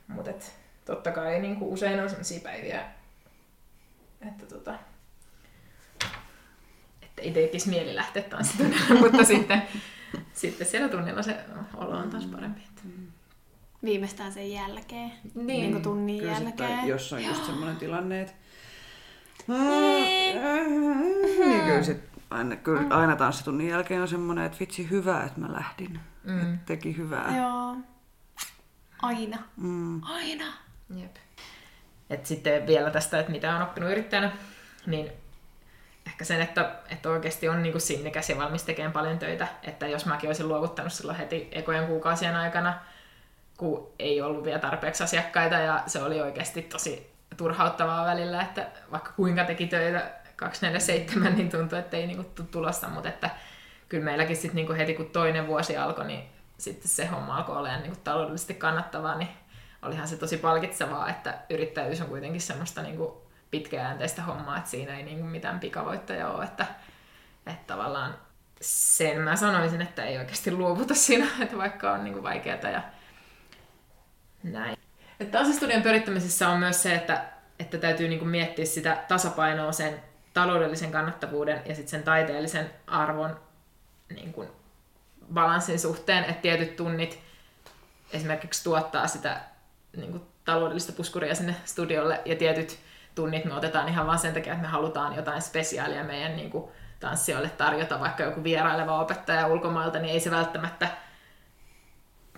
[SPEAKER 3] mutta et, totta kai niin kuin usein on sellaisia päiviä, että tota, että ei tekisi mieli lähteä tanssitunneille, mutta sitten sitten siellä tunnilla se olo on taas parempi. Mm.
[SPEAKER 1] Viimeistään sen jälkeen, niin, niin kuin tunnin kyllä jälkeen.
[SPEAKER 2] Tai jos on just semmoinen tilanne, että niin kyllä, sit aina, kyllä mm. aina tanssitunnin jälkeen on semmoinen, että vitsi hyvä, että mä lähdin. Mm. Että teki hyvää.
[SPEAKER 1] Joo. Aina. Mm. Aina.
[SPEAKER 3] Jep. Et sitten vielä tästä, että mitä on oppinut yrittäjänä, niin ehkä sen, että, että oikeasti on niin kuin sinnikäs ja valmis tekemään paljon töitä. Että jos mäkin olisin luovuttanut silloin heti ekojen kuukausien aikana, kun ei ollut vielä tarpeeksi asiakkaita ja se oli oikeasti tosi turhauttavaa välillä, että vaikka kuinka teki töitä 247, niin tuntui, että ei niinku tulosta, mutta että kyllä meilläkin sitten niinku heti kun toinen vuosi alkoi, niin sitten se homma alkoi olemaan niinku taloudellisesti kannattavaa, niin olihan se tosi palkitsevaa, että yrittäjyys on kuitenkin semmoista niinku pitkäjänteistä hommaa, että siinä ei niinku mitään pikavoittoja ole, että, että tavallaan sen mä sanoisin, että ei oikeasti luovuta siinä, että vaikka on niinku vaikeaa ja näin. Että tanssistudion pyörittämisessä on myös se, että, että täytyy niinku miettiä sitä tasapainoa sen taloudellisen kannattavuuden ja sitten sen taiteellisen arvon niin balanssin suhteen, että tietyt tunnit esimerkiksi tuottaa sitä niin kuin, taloudellista puskuria sinne studiolle ja tietyt tunnit me otetaan ihan vain sen takia, että me halutaan jotain spesiaalia meidän niin kuin, tanssijoille tarjota, vaikka joku vieraileva opettaja ulkomailta, niin ei se välttämättä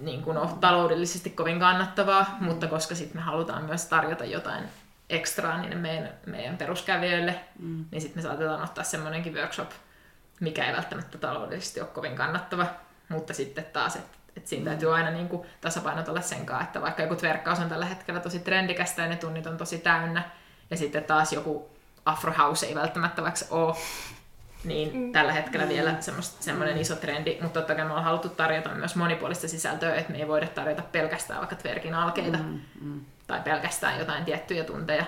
[SPEAKER 3] niin kuin ole taloudellisesti kovin kannattavaa, mutta koska sitten me halutaan myös tarjota jotain ekstraa niille meidän, meidän peruskävijöille, mm. niin sitten me saatetaan ottaa semmoinenkin workshop, mikä ei välttämättä taloudellisesti ole kovin kannattava, mutta sitten taas, että et siinä täytyy aina niin kuin tasapainotella sen kanssa, että vaikka joku verkkaus on tällä hetkellä tosi trendikästä ja ne tunnit on tosi täynnä, ja sitten taas joku Afro House ei välttämättä vaikka ole niin mm. tällä hetkellä vielä semmoinen iso trendi, mutta totta kai me ollaan haluttu tarjota myös monipuolista sisältöä, että me ei voida tarjota pelkästään vaikka Tverkin alkeita. Mm, mm. tai pelkästään jotain tiettyjä tunteja,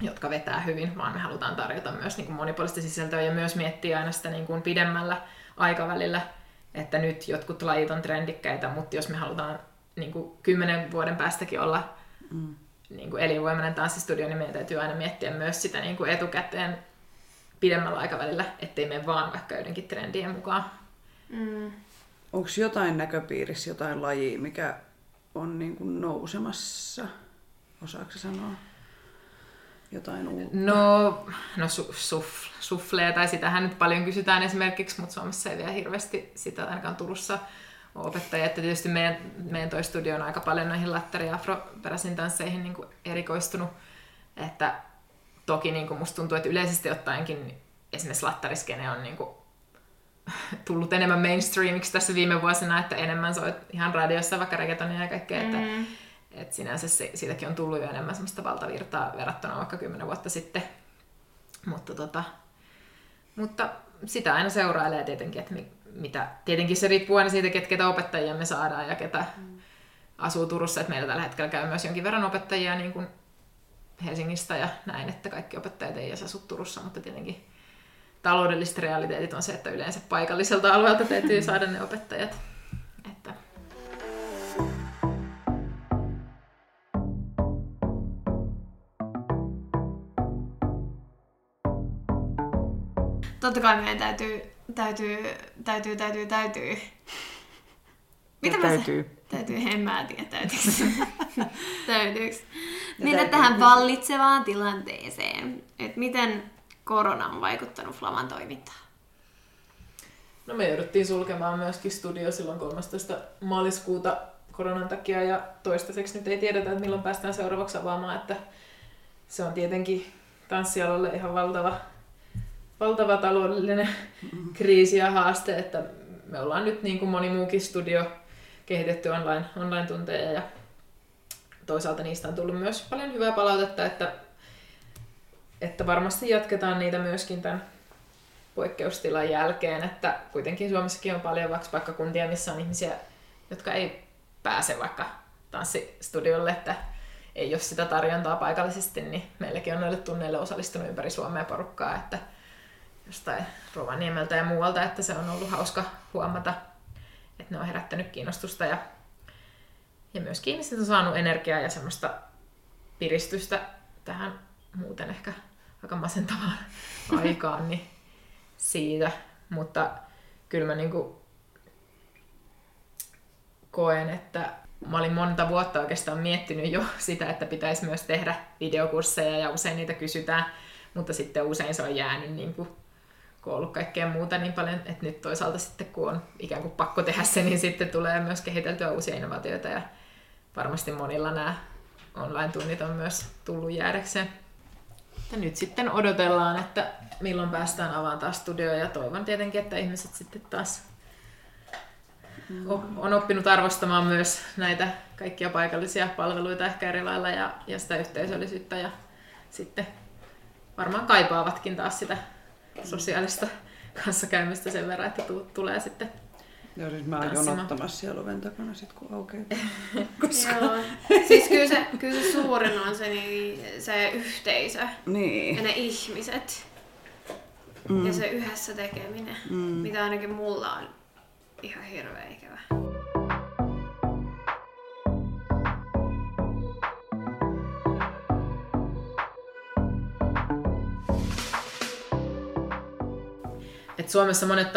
[SPEAKER 3] jotka vetää hyvin, vaan me halutaan tarjota myös niin kuin monipuolista sisältöä ja myös miettiä aina sitä niin kuin pidemmällä aikavälillä, että nyt jotkut lajit on trendikkäitä, mutta jos me halutaan niin kuin kymmenen vuoden päästäkin olla mm niin kuin elinvoimainen tanssistudio, niin meidän täytyy aina miettiä myös sitä niin kuin etukäteen pidemmällä aikavälillä, ettei mene vaan vaikka joidenkin trendien mukaan.
[SPEAKER 2] Mm. Onko jotain näköpiirissä, jotain lajia, mikä on niin kuin nousemassa? Osaatko sanoa? Jotain uutta?
[SPEAKER 3] No, no su, suf, sufleja, tai sitähän nyt paljon kysytään esimerkiksi, mutta Suomessa ei vielä hirveästi sitä ainakaan Turussa opettajia. Että tietysti meidän, meidän toi studio on aika paljon näihin lattari- ja afroperäisiin tansseihin niin kuin erikoistunut. Että toki niin kuin musta tuntuu, että yleisesti ottaenkin esimerkiksi lattariskene on niin kuin tullut enemmän mainstreamiksi tässä viime vuosina, että enemmän soit ihan radiossa vaikka reggaetonia ja kaikkea, mm. että, että sinänsä se, siitäkin on tullut jo enemmän semmoista valtavirtaa verrattuna vaikka kymmenen vuotta sitten. Mutta, tota, mutta sitä aina seurailee tietenkin, että mitä, tietenkin se riippuu aina siitä, että ketä opettajia me saadaan ja ketä mm. asuu Turussa, että meillä tällä hetkellä käy myös jonkin verran opettajia niin kuin Helsingistä ja näin, että kaikki opettajat ei asu Turussa, mutta tietenkin taloudelliset realiteetit on se, että yleensä paikalliselta alueelta täytyy saada ne opettajat. Että.
[SPEAKER 1] Totta kai meidän täytyy, täytyy, täytyy, täytyy, täytyy.
[SPEAKER 2] Mitä täytyy? Se?
[SPEAKER 1] Täytyy, en mä tiedä, täytyykö. täytyykö. Mennä tähän vallitsevaan tilanteeseen. Että miten korona on vaikuttanut Flaman toimintaan?
[SPEAKER 3] No me jouduttiin sulkemaan myöskin studio silloin 13. maaliskuuta koronan takia ja toistaiseksi nyt ei tiedetä, että milloin päästään seuraavaksi avaamaan, että se on tietenkin tanssialalle ihan valtava, valtava taloudellinen kriisi ja haaste, että me ollaan nyt niin kuin moni muukin studio kehitetty online, online-tunteja ja toisaalta niistä on tullut myös paljon hyvää palautetta, että että varmasti jatketaan niitä myöskin tämän poikkeustilan jälkeen, että kuitenkin Suomessakin on paljon vaikka paikkakuntia, missä on ihmisiä, jotka ei pääse vaikka tanssistudiolle, että ei ole sitä tarjontaa paikallisesti, niin meilläkin on noille tunneille osallistunut ympäri Suomea porukkaa, että jostain Rovaniemeltä ja muualta, että se on ollut hauska huomata, että ne on herättänyt kiinnostusta ja, ja myöskin ihmiset on saanut energiaa ja semmoista piristystä tähän muuten ehkä aika masentavaan aikaan, niin siitä. Mutta kyllä mä niinku koen, että mä olin monta vuotta oikeastaan miettinyt jo sitä, että pitäisi myös tehdä videokursseja ja usein niitä kysytään, mutta sitten usein se on jäänyt niin kuin, kun on ollut kaikkea muuta niin paljon, että nyt toisaalta sitten kun on ikään kuin pakko tehdä se, niin sitten tulee myös kehiteltyä uusia innovaatioita ja varmasti monilla nämä online-tunnit on myös tullut jäädäkseen. Ja nyt sitten odotellaan, että milloin päästään avaamaan taas studioja ja toivon tietenkin, että ihmiset sitten taas on oppinut arvostamaan myös näitä kaikkia paikallisia palveluita ehkä eri lailla ja, ja sitä yhteisöllisyyttä ja sitten varmaan kaipaavatkin taas sitä sosiaalista kanssakäymistä sen verran, että tulee sitten
[SPEAKER 2] Joo, siis mä oon jonottamassa siellä oven takana sit kun aukeaa.
[SPEAKER 1] Koska... Joo. Siis kyllä se, kyllä se suurin on se, niin, se yhteisö
[SPEAKER 2] niin.
[SPEAKER 1] ja ne ihmiset. Mm. Ja se yhdessä tekeminen, mm. mitä ainakin mulla on ihan hirveä ikävä.
[SPEAKER 3] Et Suomessa monet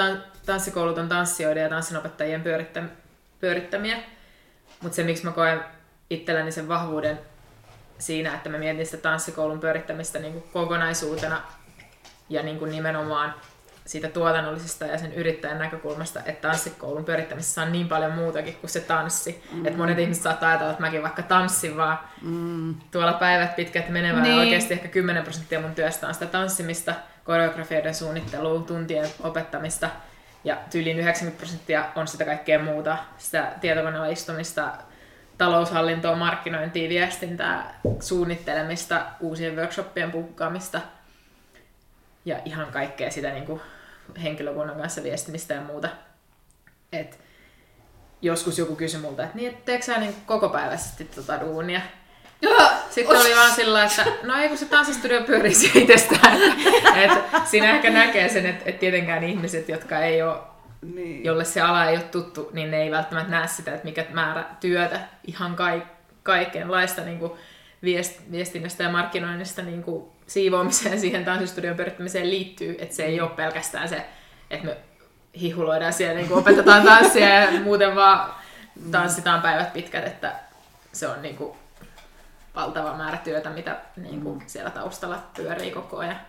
[SPEAKER 3] tanssikoulut on tanssijoiden ja tanssinopettajien pyörittämiä, mutta se miksi mä koen itselläni sen vahvuuden siinä, että mä mietin sitä tanssikoulun pyörittämistä niin kuin kokonaisuutena ja niin kuin nimenomaan siitä tuotannollisesta ja sen yrittäjän näkökulmasta, että tanssikoulun pyörittämisessä on niin paljon muutakin kuin se tanssi. Mm. Että monet ihmiset saattaa ajatella, että mäkin vaikka tanssin vaan mm. tuolla päivät pitkät menevää niin. ja oikeasti ehkä 10 prosenttia mun työstä on sitä tanssimista, koreografioiden suunnittelua, tuntien opettamista ja yli 90 prosenttia on sitä kaikkea muuta, sitä tietokoneella istumista, taloushallintoa, markkinointia, viestintää, suunnittelemista, uusien workshoppien pukkaamista ja ihan kaikkea sitä niin kuin henkilökunnan kanssa viestimistä ja muuta. Et joskus joku kysyi multa, että niin, teekö sä niin koko päiväisesti tota duunia? Sitten oli vaan sillä että no ei kun se tanssistudio pyörii itsestään. että siinä ehkä näkee sen, että, että tietenkään ihmiset, jotka ei ole, niin. jolle se ala ei ole tuttu, niin ne ei välttämättä näe sitä, että mikä määrä työtä ihan kaik, kaikenlaista niin kuin viest, viestinnästä ja markkinoinnista niin kuin siivoamiseen siihen tanssistudion pyörittämiseen liittyy, että se ei ole pelkästään se, että me hihuloidaan siellä, niin kuin opetetaan tanssia ja muuten vaan tanssitaan päivät pitkät, että se on niin kuin valtava määrä työtä, mitä niin kuin, mm. siellä taustalla pyörii koko ajan.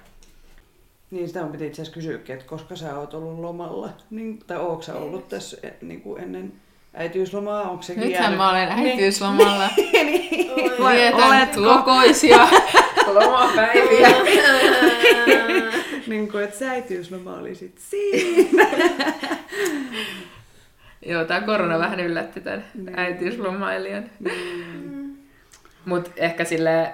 [SPEAKER 2] Niin, sitä on piti itse asiassa kysyäkin, että koska sä oot ollut lomalla, niin, tai ootko sä ollut tässä e, niin kuin ennen äitiyslomaa, onko sekin
[SPEAKER 3] Nythän
[SPEAKER 2] jäänyt?
[SPEAKER 3] mä olen äitiyslomalla.
[SPEAKER 2] Vai
[SPEAKER 3] Vietän
[SPEAKER 2] oletko?
[SPEAKER 3] lokoisia lomapäiviä.
[SPEAKER 2] niin kuin, että sä äitiysloma oli sit siinä.
[SPEAKER 3] Joo, tää korona vähän yllätti tämän äitiyslomailijan. Mutta ehkä sille,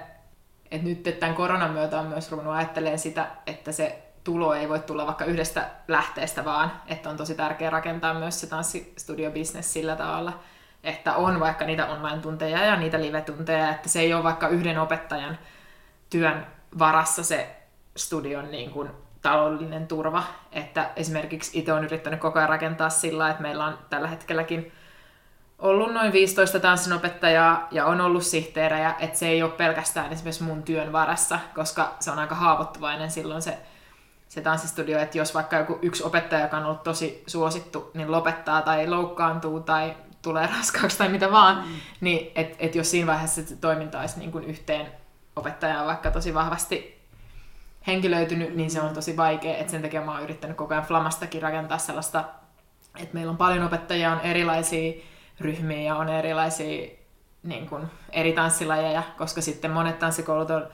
[SPEAKER 3] että nyt tämän koronan myötä on myös ruvennut ajattelemaan sitä, että se tulo ei voi tulla vaikka yhdestä lähteestä vaan, että on tosi tärkeää rakentaa myös se tanssistudio-business sillä tavalla, että on vaikka niitä online-tunteja ja niitä live-tunteja, että se ei ole vaikka yhden opettajan työn varassa se studion niin kuin taloudellinen turva. Että esimerkiksi itse olen yrittänyt koko ajan rakentaa sillä, että meillä on tällä hetkelläkin ollut noin 15 tanssinopettajaa ja on ollut sihteerejä, että se ei ole pelkästään esimerkiksi mun työn varassa, koska se on aika haavoittuvainen silloin se, se tanssistudio, että jos vaikka joku yksi opettaja, joka on ollut tosi suosittu, niin lopettaa tai loukkaantuu tai tulee raskaaksi tai mitä vaan, mm. niin että et jos siinä vaiheessa se toiminta olisi niin kuin yhteen opettajaan vaikka tosi vahvasti henkilöitynyt, niin se on tosi vaikea, että sen takia mä oon yrittänyt koko ajan Flamastakin rakentaa sellaista, että meillä on paljon opettajia, on erilaisia ryhmiä ja on erilaisia niin kuin, eri tanssilajeja, koska sitten monet tanssikoulut on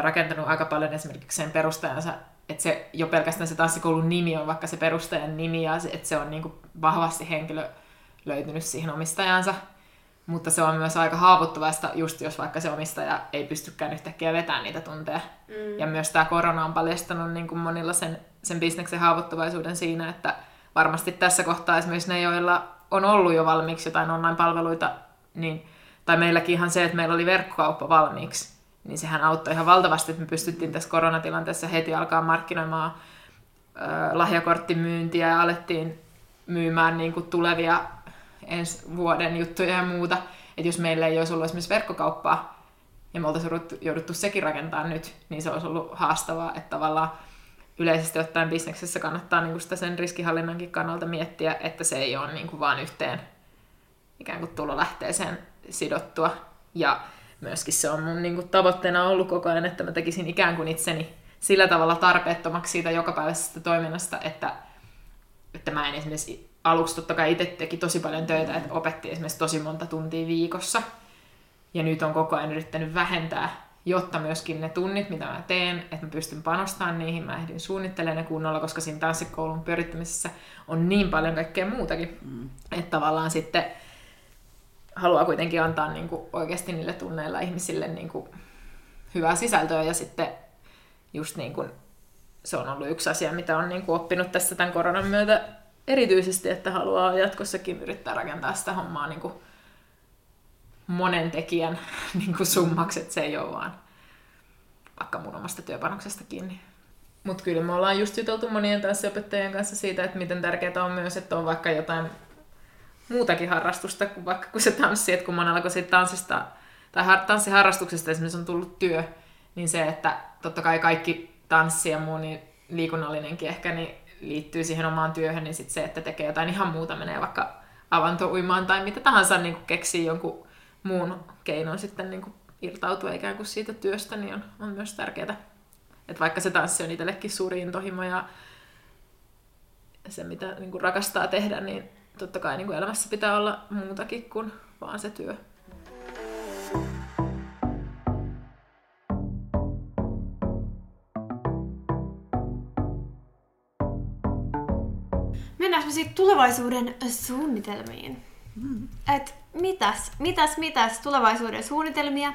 [SPEAKER 3] rakentanut aika paljon esimerkiksi sen perustajansa, että se jo pelkästään se tanssikoulun nimi on vaikka se perustajan nimi ja se, että se on niin kuin, vahvasti henkilö löytynyt siihen omistajansa. Mutta se on myös aika haavoittuvaista, just jos vaikka se omistaja ei pystykään yhtäkkiä vetämään niitä tunteja. Mm. Ja myös tämä korona on paljastanut niin kuin monilla sen, sen bisneksen haavoittuvaisuuden siinä, että varmasti tässä kohtaa esimerkiksi ne, joilla on ollut jo valmiiksi jotain online-palveluita, niin, tai meilläkin ihan se, että meillä oli verkkokauppa valmiiksi, niin sehän auttoi ihan valtavasti, että me pystyttiin tässä koronatilanteessa heti alkaa markkinoimaan ö, lahjakorttimyyntiä ja alettiin myymään niin kuin tulevia ensi vuoden juttuja ja muuta. Että jos meillä ei olisi ollut esimerkiksi verkkokauppaa, ja me oltaisiin jouduttu sekin rakentaa nyt, niin se olisi ollut haastavaa, että tavallaan yleisesti ottaen bisneksessä kannattaa niin sitä sen riskihallinnankin kannalta miettiä, että se ei ole niin kuin vaan yhteen ikään kuin tulolähteeseen sidottua. Ja myöskin se on mun niin kuin tavoitteena ollut koko ajan, että mä tekisin ikään kuin itseni sillä tavalla tarpeettomaksi siitä jokapäiväisestä toiminnasta, että, että mä en esimerkiksi aluksi totta kai itse teki tosi paljon töitä, että opetti esimerkiksi tosi monta tuntia viikossa. Ja nyt on koko ajan yrittänyt vähentää, jotta myöskin ne tunnit, mitä mä teen, että mä pystyn panostamaan niihin, mä ehdin suunnittelemaan ne kunnolla, koska siinä tanssikoulun pyörittämisessä on niin paljon kaikkea muutakin, mm. että tavallaan sitten haluaa kuitenkin antaa niin kuin oikeasti niille tunneilla ihmisille niin kuin hyvää sisältöä ja sitten just niin kuin se on ollut yksi asia, mitä on niin kuin oppinut tässä tämän koronan myötä erityisesti, että haluaa jatkossakin yrittää rakentaa sitä hommaa niin kuin monen tekijän niin kuin summaksi, että se ei ole vaan vaikka mun omasta työpanoksesta kiinni. Mutta kyllä me ollaan just juteltu monien tanssiopettajien kanssa siitä, että miten tärkeää on myös, että on vaikka jotain muutakin harrastusta kuin vaikka kun se tanssi, että kun monella kun siitä tanssista tai har- tanssiharrastuksesta esimerkiksi on tullut työ, niin se, että totta kai kaikki tanssi ja muu, niin liikunnallinenkin ehkä niin liittyy siihen omaan työhön, niin sitten se, että tekee jotain ihan muuta, menee vaikka avantouimaan tai mitä tahansa niin keksii jonkun muun keinon sitten niin kuin irtautua ikään kuin siitä työstä, niin on, on myös tärkeää. Että vaikka se tanssi on itsellekin suuri intohimo ja se, mitä niin kuin rakastaa tehdä, niin totta kai niin kuin elämässä pitää olla muutakin kuin vaan se työ.
[SPEAKER 1] Mennäänkö me sitten tulevaisuuden suunnitelmiin? Mm. Et mitäs, mitäs, mitäs tulevaisuuden suunnitelmia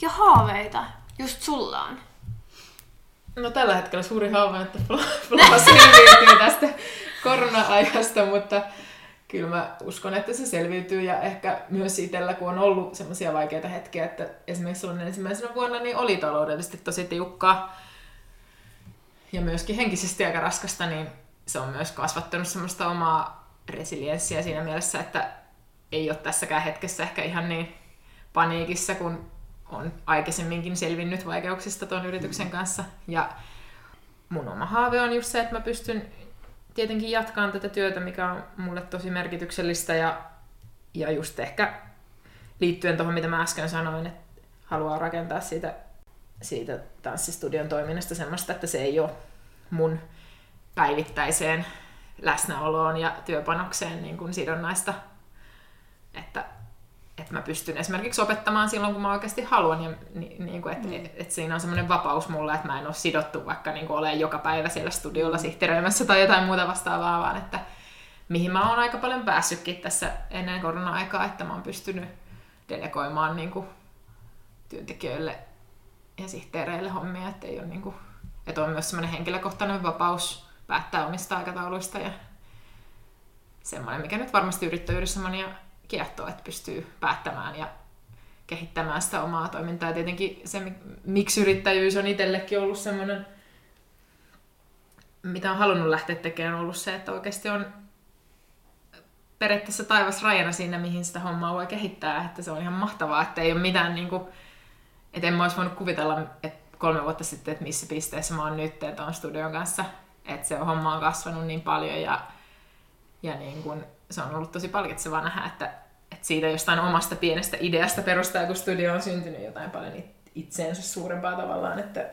[SPEAKER 1] ja haaveita just sulla on?
[SPEAKER 3] No tällä hetkellä suuri haave, että selviytyy tästä korona-ajasta, mutta kyllä mä uskon, että se selviytyy ja ehkä myös itsellä, kun on ollut semmoisia vaikeita hetkiä, että esimerkiksi silloin ensimmäisenä vuonna niin oli taloudellisesti tosi tiukkaa ja myöskin henkisesti aika raskasta, niin se on myös kasvattanut semmoista omaa resilienssiä siinä mielessä, että ei ole tässäkään hetkessä ehkä ihan niin paniikissa, kun on aikaisemminkin selvinnyt vaikeuksista tuon yrityksen kanssa. Ja mun oma haave on just se, että mä pystyn tietenkin jatkamaan tätä työtä, mikä on mulle tosi merkityksellistä ja, ja just ehkä liittyen tuohon, mitä mä äsken sanoin, että haluaa rakentaa siitä, siitä tanssistudion toiminnasta semmoista, että se ei ole mun päivittäiseen läsnäoloon ja työpanokseen niin kuin sidonnaista. Että, että mä pystyn esimerkiksi opettamaan silloin, kun mä oikeasti haluan. Ja niin, niin kuin, että, mm. että, että siinä on semmoinen vapaus mulle, että mä en ole sidottu vaikka niin kuin olen joka päivä siellä studiolla mm. sihteeröimässä tai jotain muuta vastaavaa, vaan että mihin mä oon aika paljon päässytkin tässä ennen korona-aikaa, että mä oon pystynyt delegoimaan niin kuin työntekijöille ja sihteereille hommia, että ei ole niin kuin, että on myös semmoinen henkilökohtainen vapaus päättää omista aikatauluista ja semmoinen, mikä nyt varmasti yrittäjyydessä monia kiehtoo, että pystyy päättämään ja kehittämään sitä omaa toimintaa. Ja tietenkin se, miksi yrittäjyys on itsellekin ollut semmoinen, mitä on halunnut lähteä tekemään, on ollut se, että oikeasti on periaatteessa taivas rajana siinä, mihin sitä hommaa voi kehittää. Että se on ihan mahtavaa, että ei ole mitään niin kuin, että en mä olisi voinut kuvitella, että kolme vuotta sitten, että missä pisteessä mä oon nyt, että on studion kanssa. Että se homma on kasvanut niin paljon ja, ja niin kun, se on ollut tosi palkitsevaa nähdä, että, että siitä jostain omasta pienestä ideasta perustaa, kun studio on syntynyt jotain paljon itseensä suurempaa tavallaan. Että...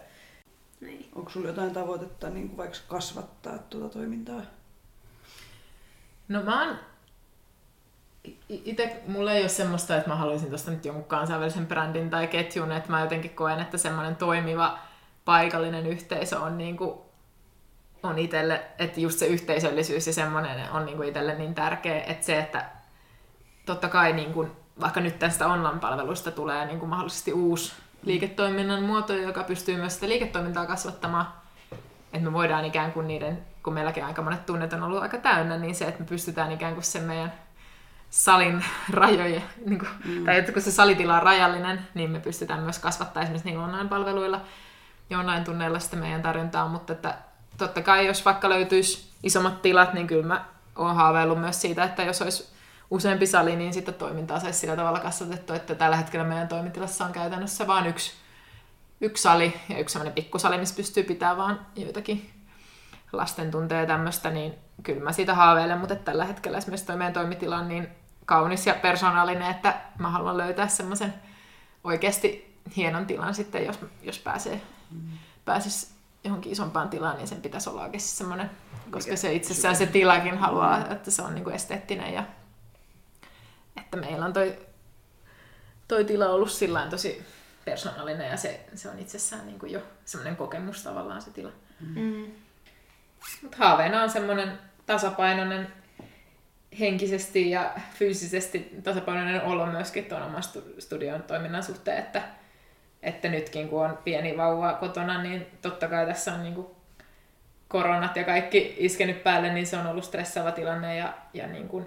[SPEAKER 2] Niin. Onko sulla jotain tavoitetta niin kuin vaikka kasvattaa tuota toimintaa?
[SPEAKER 3] No mä oon itse mulla ei ole semmoista, että mä haluaisin tuosta nyt jonkun kansainvälisen brändin tai ketjun, että mä jotenkin koen, että semmoinen toimiva paikallinen yhteisö on niin kuin, on itselle, että just se yhteisöllisyys ja semmoinen on niin kuin itselle niin tärkeä, että se, että totta kai niin kuin, vaikka nyt tästä online-palvelusta tulee niin kuin mahdollisesti uusi liiketoiminnan muoto, joka pystyy myös sitä liiketoimintaa kasvattamaan, että me voidaan ikään kuin niiden, kun meilläkin aika monet tunnet on ollut aika täynnä, niin se, että me pystytään ikään kuin sen meidän salin rajoja, niin kuin, mm. tai että kun se salitila on rajallinen, niin me pystytään myös kasvattaa esimerkiksi niin online-palveluilla ja online-tunneilla sitä meidän tarjontaa, mutta että totta kai jos vaikka löytyisi isommat tilat, niin kyllä mä oon haaveillut myös siitä, että jos olisi useampi sali, niin sitten toimintaa saisi sillä tavalla kasvatettu, että tällä hetkellä meidän toimitilassa on käytännössä vain yksi, yksi sali ja yksi sellainen pikkusali, missä pystyy pitämään vaan joitakin lasten tunteja ja tämmöistä, niin kyllä mä siitä haaveilen, mutta tällä hetkellä esimerkiksi toi meidän toimitila on niin kaunis ja persoonallinen, että mä haluan löytää semmoisen oikeasti hienon tilan sitten, jos, jos pääsee, mm. pääsisi johonkin isompaan tilaan, niin sen pitäisi olla oikeasti semmoinen, koska Mikä se itsessään se tilakin haluaa, että se on niinku esteettinen ja että meillä on toi, toi tila ollut sillä tosi persoonallinen ja se, se on itsessään niinku jo semmoinen kokemus tavallaan se tila. Mm. mm. Mutta haaveena on semmoinen tasapainoinen henkisesti ja fyysisesti tasapainoinen olo myöskin tuon oman studion toiminnan suhteen, että, että nytkin kun on pieni vauva kotona, niin totta kai tässä on niin koronat ja kaikki iskenyt päälle, niin se on ollut stressaava tilanne ja, ja niin kuin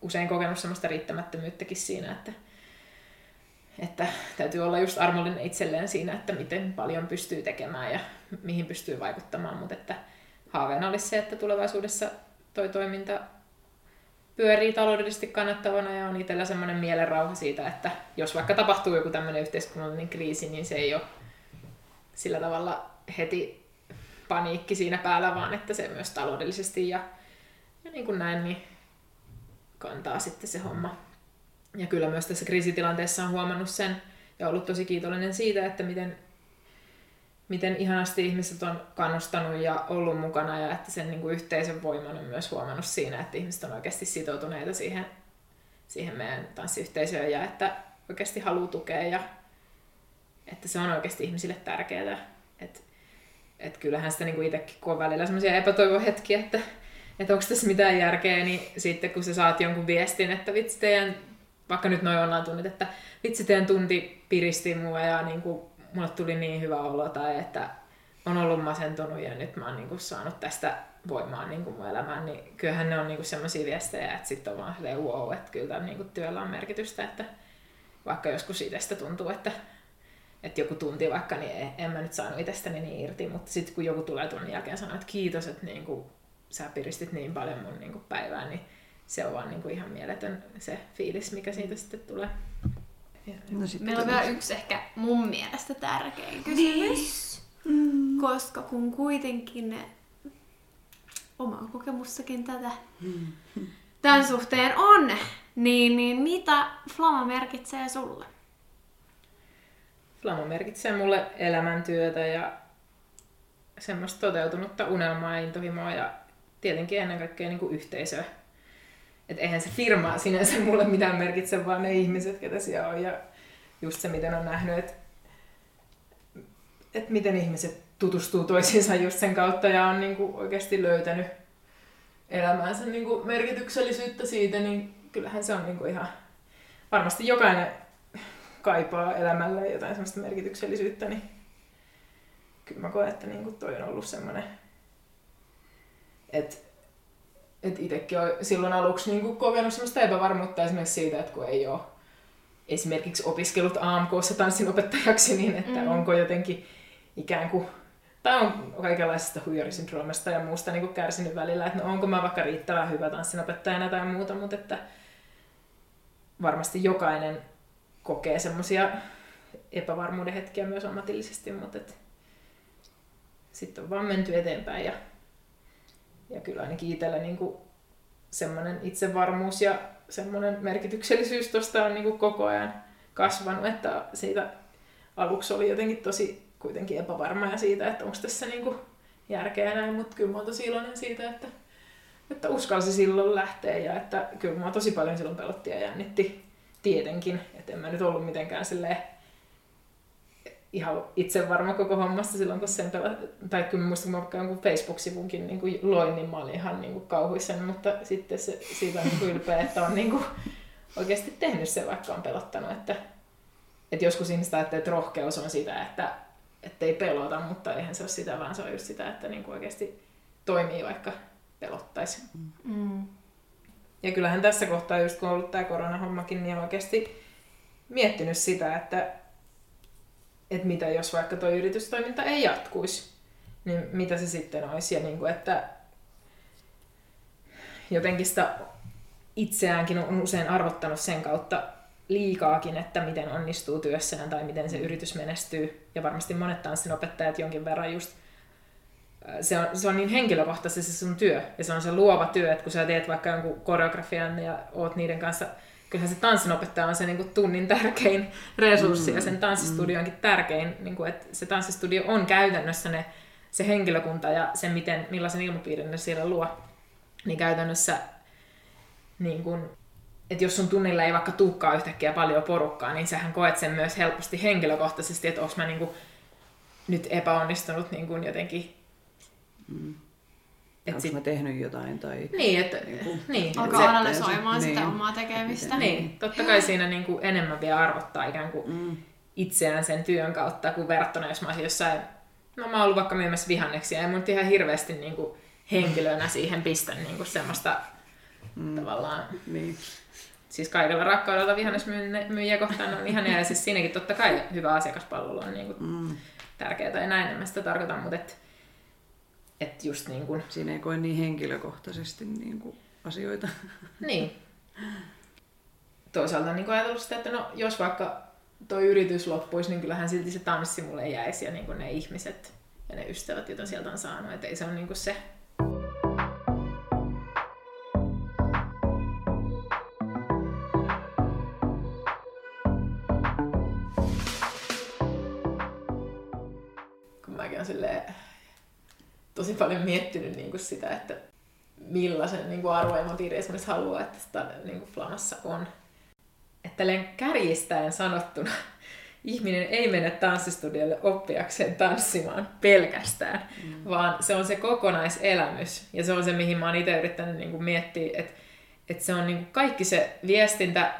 [SPEAKER 3] usein kokenut semmoista riittämättömyyttäkin siinä, että, että täytyy olla just armollinen itselleen siinä, että miten paljon pystyy tekemään ja mihin pystyy vaikuttamaan, mutta että haaveena olisi se, että tulevaisuudessa toi toiminta pyörii taloudellisesti kannattavana ja on itsellä semmoinen mielenrauha siitä, että jos vaikka tapahtuu joku tämmöinen yhteiskunnallinen kriisi, niin se ei ole sillä tavalla heti paniikki siinä päällä, vaan että se myös taloudellisesti ja, ja niin kuin näin, niin kantaa sitten se homma. Ja kyllä myös tässä kriisitilanteessa on huomannut sen ja ollut tosi kiitollinen siitä, että miten miten ihanasti ihmiset on kannustanut ja ollut mukana ja että sen niin kuin yhteisön voiman on myös huomannut siinä, että ihmiset on oikeasti sitoutuneita siihen, siihen meidän tanssiyhteisöön ja että oikeasti haluaa tukea ja että se on oikeasti ihmisille tärkeää. Että et kyllähän sitä niin itsekin, kun on välillä semmoisia epätoivohetkiä, että, että onko tässä mitään järkeä, niin sitten kun sä saat jonkun viestin, että vitsi teidän, vaikka nyt noin ollaan tunnit, että vitsi teidän tunti piristi mua ja niin kuin mulle tuli niin hyvä olo tai että on ollut masentunut ja nyt mä oon niin kuin saanut tästä voimaa niin kuin mun elämään, niin kyllähän ne on niin semmoisia viestejä, että sitten on vaan silleen wow, että kyllä tämän niin kuin työllä on merkitystä, että vaikka joskus itsestä tuntuu, että, että joku tunti vaikka, niin en mä nyt saanut itsestäni niin irti, mutta sitten kun joku tulee tunnin jälkeen sanoa, että kiitos, että niin kuin, sä piristit niin paljon mun niin kuin päivää, niin se on vaan niin kuin ihan mieletön se fiilis, mikä siitä sitten tulee.
[SPEAKER 1] No, Meillä on vielä yksi ehkä mun mielestä tärkein kysymys. Mm. Koska kun kuitenkin omaa kokemustakin tätä mm. tämän suhteen on, niin, niin mitä Flama merkitsee sulle?
[SPEAKER 3] Flama merkitsee mulle elämäntyötä ja semmoista toteutunutta unelmaa ja intohimoa ja tietenkin ennen kaikkea niin kuin yhteisöä. Että eihän se firma sinänsä mulle mitään merkitse, vaan ne ihmiset, ketä siellä on. Ja just se, miten on nähnyt, että, että miten ihmiset tutustuu toisiinsa just sen kautta ja on niin kuin oikeasti löytänyt elämäänsä niin kuin merkityksellisyyttä siitä, niin kyllähän se on niin kuin ihan... Varmasti jokainen kaipaa elämälle jotain semmoista merkityksellisyyttä, niin kyllä mä koen, että niin kuin toi on ollut semmoinen, että et itsekin olen silloin aluksi niin kuin kokenut semmoista epävarmuutta esimerkiksi siitä, että kun ei ole esimerkiksi opiskellut AMKssa tanssinopettajaksi, niin että mm. onko jotenkin ikään kuin, tai on kaikenlaisesta huijarisyndroomasta ja muusta niin kuin kärsinyt välillä, että no onko mä vaikka riittävän hyvä tanssinopettajana tai muuta, mutta että varmasti jokainen kokee semmoisia epävarmuuden hetkiä myös ammatillisesti, mutta et sitten on vaan menty eteenpäin ja, ja kyllä ainakin itsellä niin semmoinen itsevarmuus ja semmoinen merkityksellisyys tuosta on niin koko ajan kasvanut, että siitä aluksi oli jotenkin tosi kuitenkin epävarma siitä, että onko tässä niin kuin järkeä näin, mutta kyllä mä oon tosi iloinen siitä, että, että uskalsi silloin lähteä ja että kyllä mä tosi paljon silloin pelotti ja jännitti tietenkin, että en mä nyt ollut mitenkään silleen ihan itse varma koko hommasta silloin, kun sen pela... tai kyllä muistan, kun mä jonkun Facebook-sivunkin niin kuin loin, niin mä olin ihan niin kuin kauhuisen, mutta sitten se, siitä on niin ylpeä, että on niin kuin oikeasti tehnyt se, vaikka on pelottanut, että, että joskus ihmiset ajattelee, että rohkeus on sitä, että ei pelota, mutta eihän se ole sitä, vaan se on just sitä, että niin kuin oikeasti toimii, vaikka pelottaisi. Mm. Ja kyllähän tässä kohtaa, just kun on ollut tämä koronahommakin, niin on oikeasti miettinyt sitä, että, että mitä jos vaikka tuo yritystoiminta ei jatkuisi, niin mitä se sitten olisi. Ja niin kuin, että jotenkin sitä itseäänkin on usein arvottanut sen kautta liikaakin, että miten onnistuu työssään tai miten se yritys menestyy. Ja varmasti monet tanssinopettajat jonkin verran just se on, se on niin henkilökohtaisesti se sun työ. Ja se on se luova työ, että kun sä teet vaikka jonkun koreografian ja oot niiden kanssa, kyllähän se tanssinopettaja on se niin kuin tunnin tärkein resurssi mm, ja sen tanssistudionkin mm. tärkein, niin kuin, että se tanssistudio on käytännössä ne, se henkilökunta ja se, miten, millaisen ilmapiirin ne siellä luo. Niin käytännössä, niin kuin, että jos sun tunnilla ei vaikka tuukkaa yhtäkkiä paljon porukkaa, niin sähän koet sen myös helposti henkilökohtaisesti, että onko mä niin kuin, nyt epäonnistunut niin kuin jotenkin
[SPEAKER 2] Mm. Onko sit... mä tehnyt jotain tai...
[SPEAKER 3] Niin, että... Niin,
[SPEAKER 1] niin, Alkaa se, analysoimaan se, sitä niin, omaa tekemistä.
[SPEAKER 3] Niin, totta kai siinä niin kuin enemmän vielä arvottaa ikään kuin mm. itseään sen työn kautta, kuin verrattuna jos mä olisin jossain... No mä oon ollut vaikka myymässä vihanneksia, ja mun ihan hirveästi niin kuin henkilönä siihen pistän niin kuin semmoista mm. tavallaan... Niin. Siis kaikella rakkaudella vihannesmyyjiä kohtaan on ihan ja siis siinäkin totta kai hyvä asiakaspalvelu on niin kuin mm. tärkeää ja näin, en mä sitä tarkoita, mutta et, et just niin kun...
[SPEAKER 2] Siinä ei koe niin henkilökohtaisesti niin kuin asioita.
[SPEAKER 3] Niin. Toisaalta niin ajatellut sitä, että no, jos vaikka tuo yritys loppuisi, niin kyllähän silti se tanssi mulle jäisi ja niin ne ihmiset ja ne ystävät, joita sieltä on saanut. Että ei se ole niin se tosi paljon miettinyt niin kuin sitä, että millaisen niin kuin arvoilmapiiri esimerkiksi haluaa, että sitä niin kuin Flamassa on. Että kärjistäen sanottuna ihminen ei mene tanssistudiolle oppiakseen tanssimaan pelkästään, mm. vaan se on se kokonaiselämys. Ja se on se, mihin mä oon itse yrittänyt niin kuin miettiä, että, että se on niin kuin kaikki se viestintä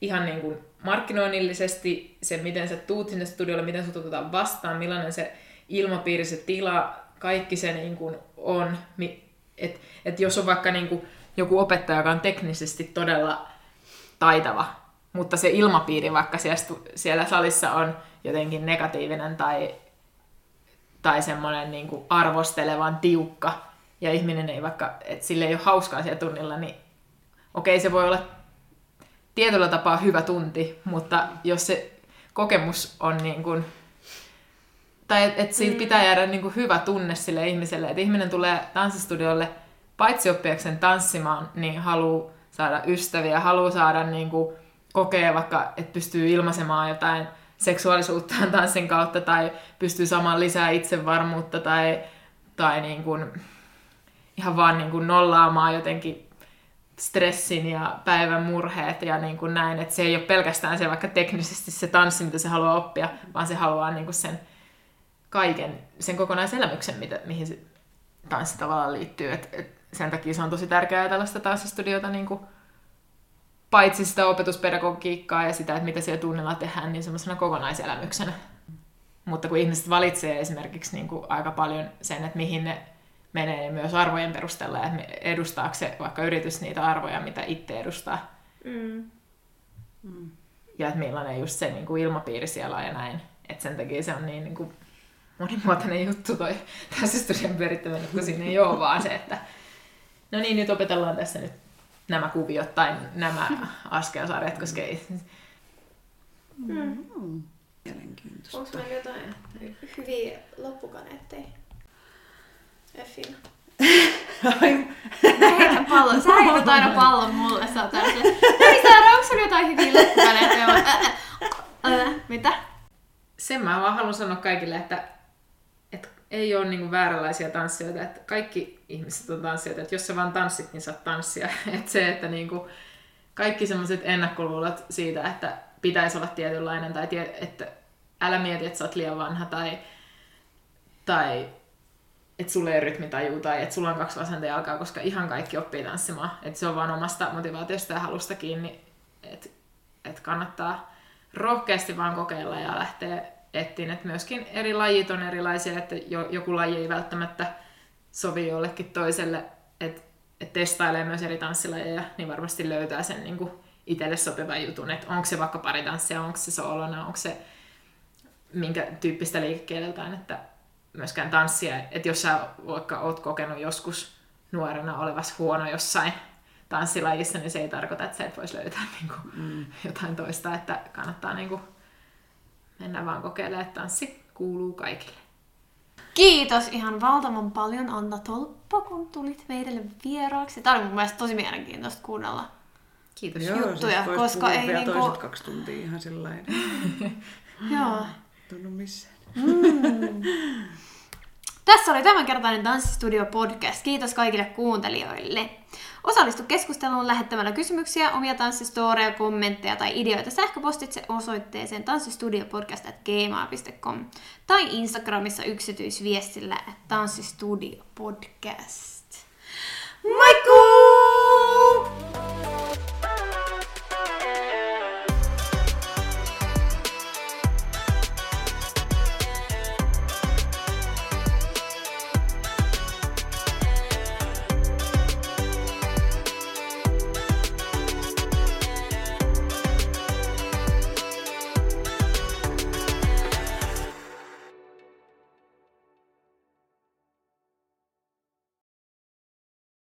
[SPEAKER 3] ihan niin kuin markkinoinnillisesti, se miten sä tuut sinne studiolle, miten sut otetaan vastaan, millainen se ilmapiiri, se tila, kaikki se niin kuin on, että et jos on vaikka niin kuin joku opettaja, joka on teknisesti todella taitava, mutta se ilmapiiri vaikka siellä, siellä salissa on jotenkin negatiivinen tai, tai semmoinen niin kuin arvostelevan tiukka, ja ihminen ei vaikka, että sille ei ole hauskaa siellä tunnilla, niin okei, se voi olla tietyllä tapaa hyvä tunti, mutta jos se kokemus on niin kuin tai että et siitä mm. pitää jäädä niinku hyvä tunne sille ihmiselle, että ihminen tulee tanssistudiolle paitsi oppiakseen tanssimaan, niin haluaa saada ystäviä, haluaa saada niinku, kokea vaikka, että pystyy ilmaisemaan jotain seksuaalisuuttaan tanssin kautta tai pystyy saamaan lisää itsevarmuutta tai, tai niin kuin ihan vaan niin kuin nollaamaan jotenkin stressin ja päivän murheet ja niin kuin näin, että se ei ole pelkästään se vaikka teknisesti se tanssi, mitä se haluaa oppia, vaan se haluaa niin kuin sen kaiken, sen kokonaiselämyksen, mitä, mihin se tanssi tavallaan liittyy. Et, et sen takia se on tosi tärkeää tällaista tanssistudiota niin kuin, paitsi sitä opetuspedagogiikkaa ja sitä, että mitä siellä tunnilla tehdään, niin semmoisena kokonaiselämyksenä. Mutta kun ihmiset valitsee esimerkiksi niin kuin aika paljon sen, että mihin ne menee myös arvojen perusteella, että edustaako se vaikka yritys niitä arvoja, mitä itse edustaa.
[SPEAKER 1] Mm.
[SPEAKER 3] Ja että millainen just se niin kuin ilmapiiri siellä on ja näin. Että sen takia se on niin, niin kuin monimuotoinen juttu toi tässä studion pyörittäminen, kun siinä ei ole vaan se, että no niin, nyt opetellaan tässä nyt nämä kuviot tai nämä askelsarjat, koska ei...
[SPEAKER 1] Mm.
[SPEAKER 2] Mm. Mielenkiintoista.
[SPEAKER 1] Onko meillä jotain hyviä loppukaneetteja? Effina. Mä heitän pallon. Sä heität aina pallon mulle. Sä oot aina Saara, onko sulla jotain hyviä loppukaneetteja? Mitä?
[SPEAKER 3] Sen mä vaan haluan sanoa kaikille, että ei ole niin vääränlaisia tanssijoita, että kaikki ihmiset on tanssijoita, että jos sä vaan tanssit, niin saat tanssia. Että se, että niin kuin kaikki semmoiset ennakkoluulot siitä, että pitäisi olla tietynlainen, tai tie, että älä mieti, että sä oot liian vanha, tai, tai että sulla ei rytmitaju, tai että sulla on kaksi vasenta jalkaa, koska ihan kaikki oppii tanssimaan. Että se on vaan omasta motivaatiosta ja halusta kiinni, että että kannattaa rohkeasti vaan kokeilla ja lähteä etsiin, että myöskin eri lajit on erilaisia, että jo, joku laji ei välttämättä sovi jollekin toiselle, että et testailee myös eri tanssilajeja, niin varmasti löytää sen niin kuin itselle sopivan jutun, että onko se vaikka paritanssia, onko se soolona, onko se minkä tyyppistä liikekieleltään, että myöskään tanssia, että jos sä vaikka oot kokenut joskus nuorena olevas huono jossain tanssilajissa, niin se ei tarkoita, että sä et voisi löytää niin kuin, mm. jotain toista, että kannattaa niin kuin, mennä vaan kokeilemaan, että tanssi kuuluu kaikille.
[SPEAKER 1] Kiitos ihan valtavan paljon Anna Tolppa, kun tulit meille vieraaksi. Tämä oli mun mielestä tosi mielenkiintoista kuunnella.
[SPEAKER 3] Kiitos.
[SPEAKER 2] Joo,
[SPEAKER 1] juttuja,
[SPEAKER 2] siis
[SPEAKER 1] koska ei
[SPEAKER 2] vielä
[SPEAKER 1] niinku-
[SPEAKER 2] toiset kaksi tuntia ihan sillä lailla.
[SPEAKER 1] Joo.
[SPEAKER 2] Tunnu missään.
[SPEAKER 1] Tässä oli tämänkertainen Tanssistudio podcast. Kiitos kaikille kuuntelijoille. Osallistu keskusteluun lähettämällä kysymyksiä, omia tanssistoreja, kommentteja tai ideoita sähköpostitse osoitteeseen tanssistudiopodcast.gmail.com tai Instagramissa yksityisviestillä tanssistudiopodcast. Moikku!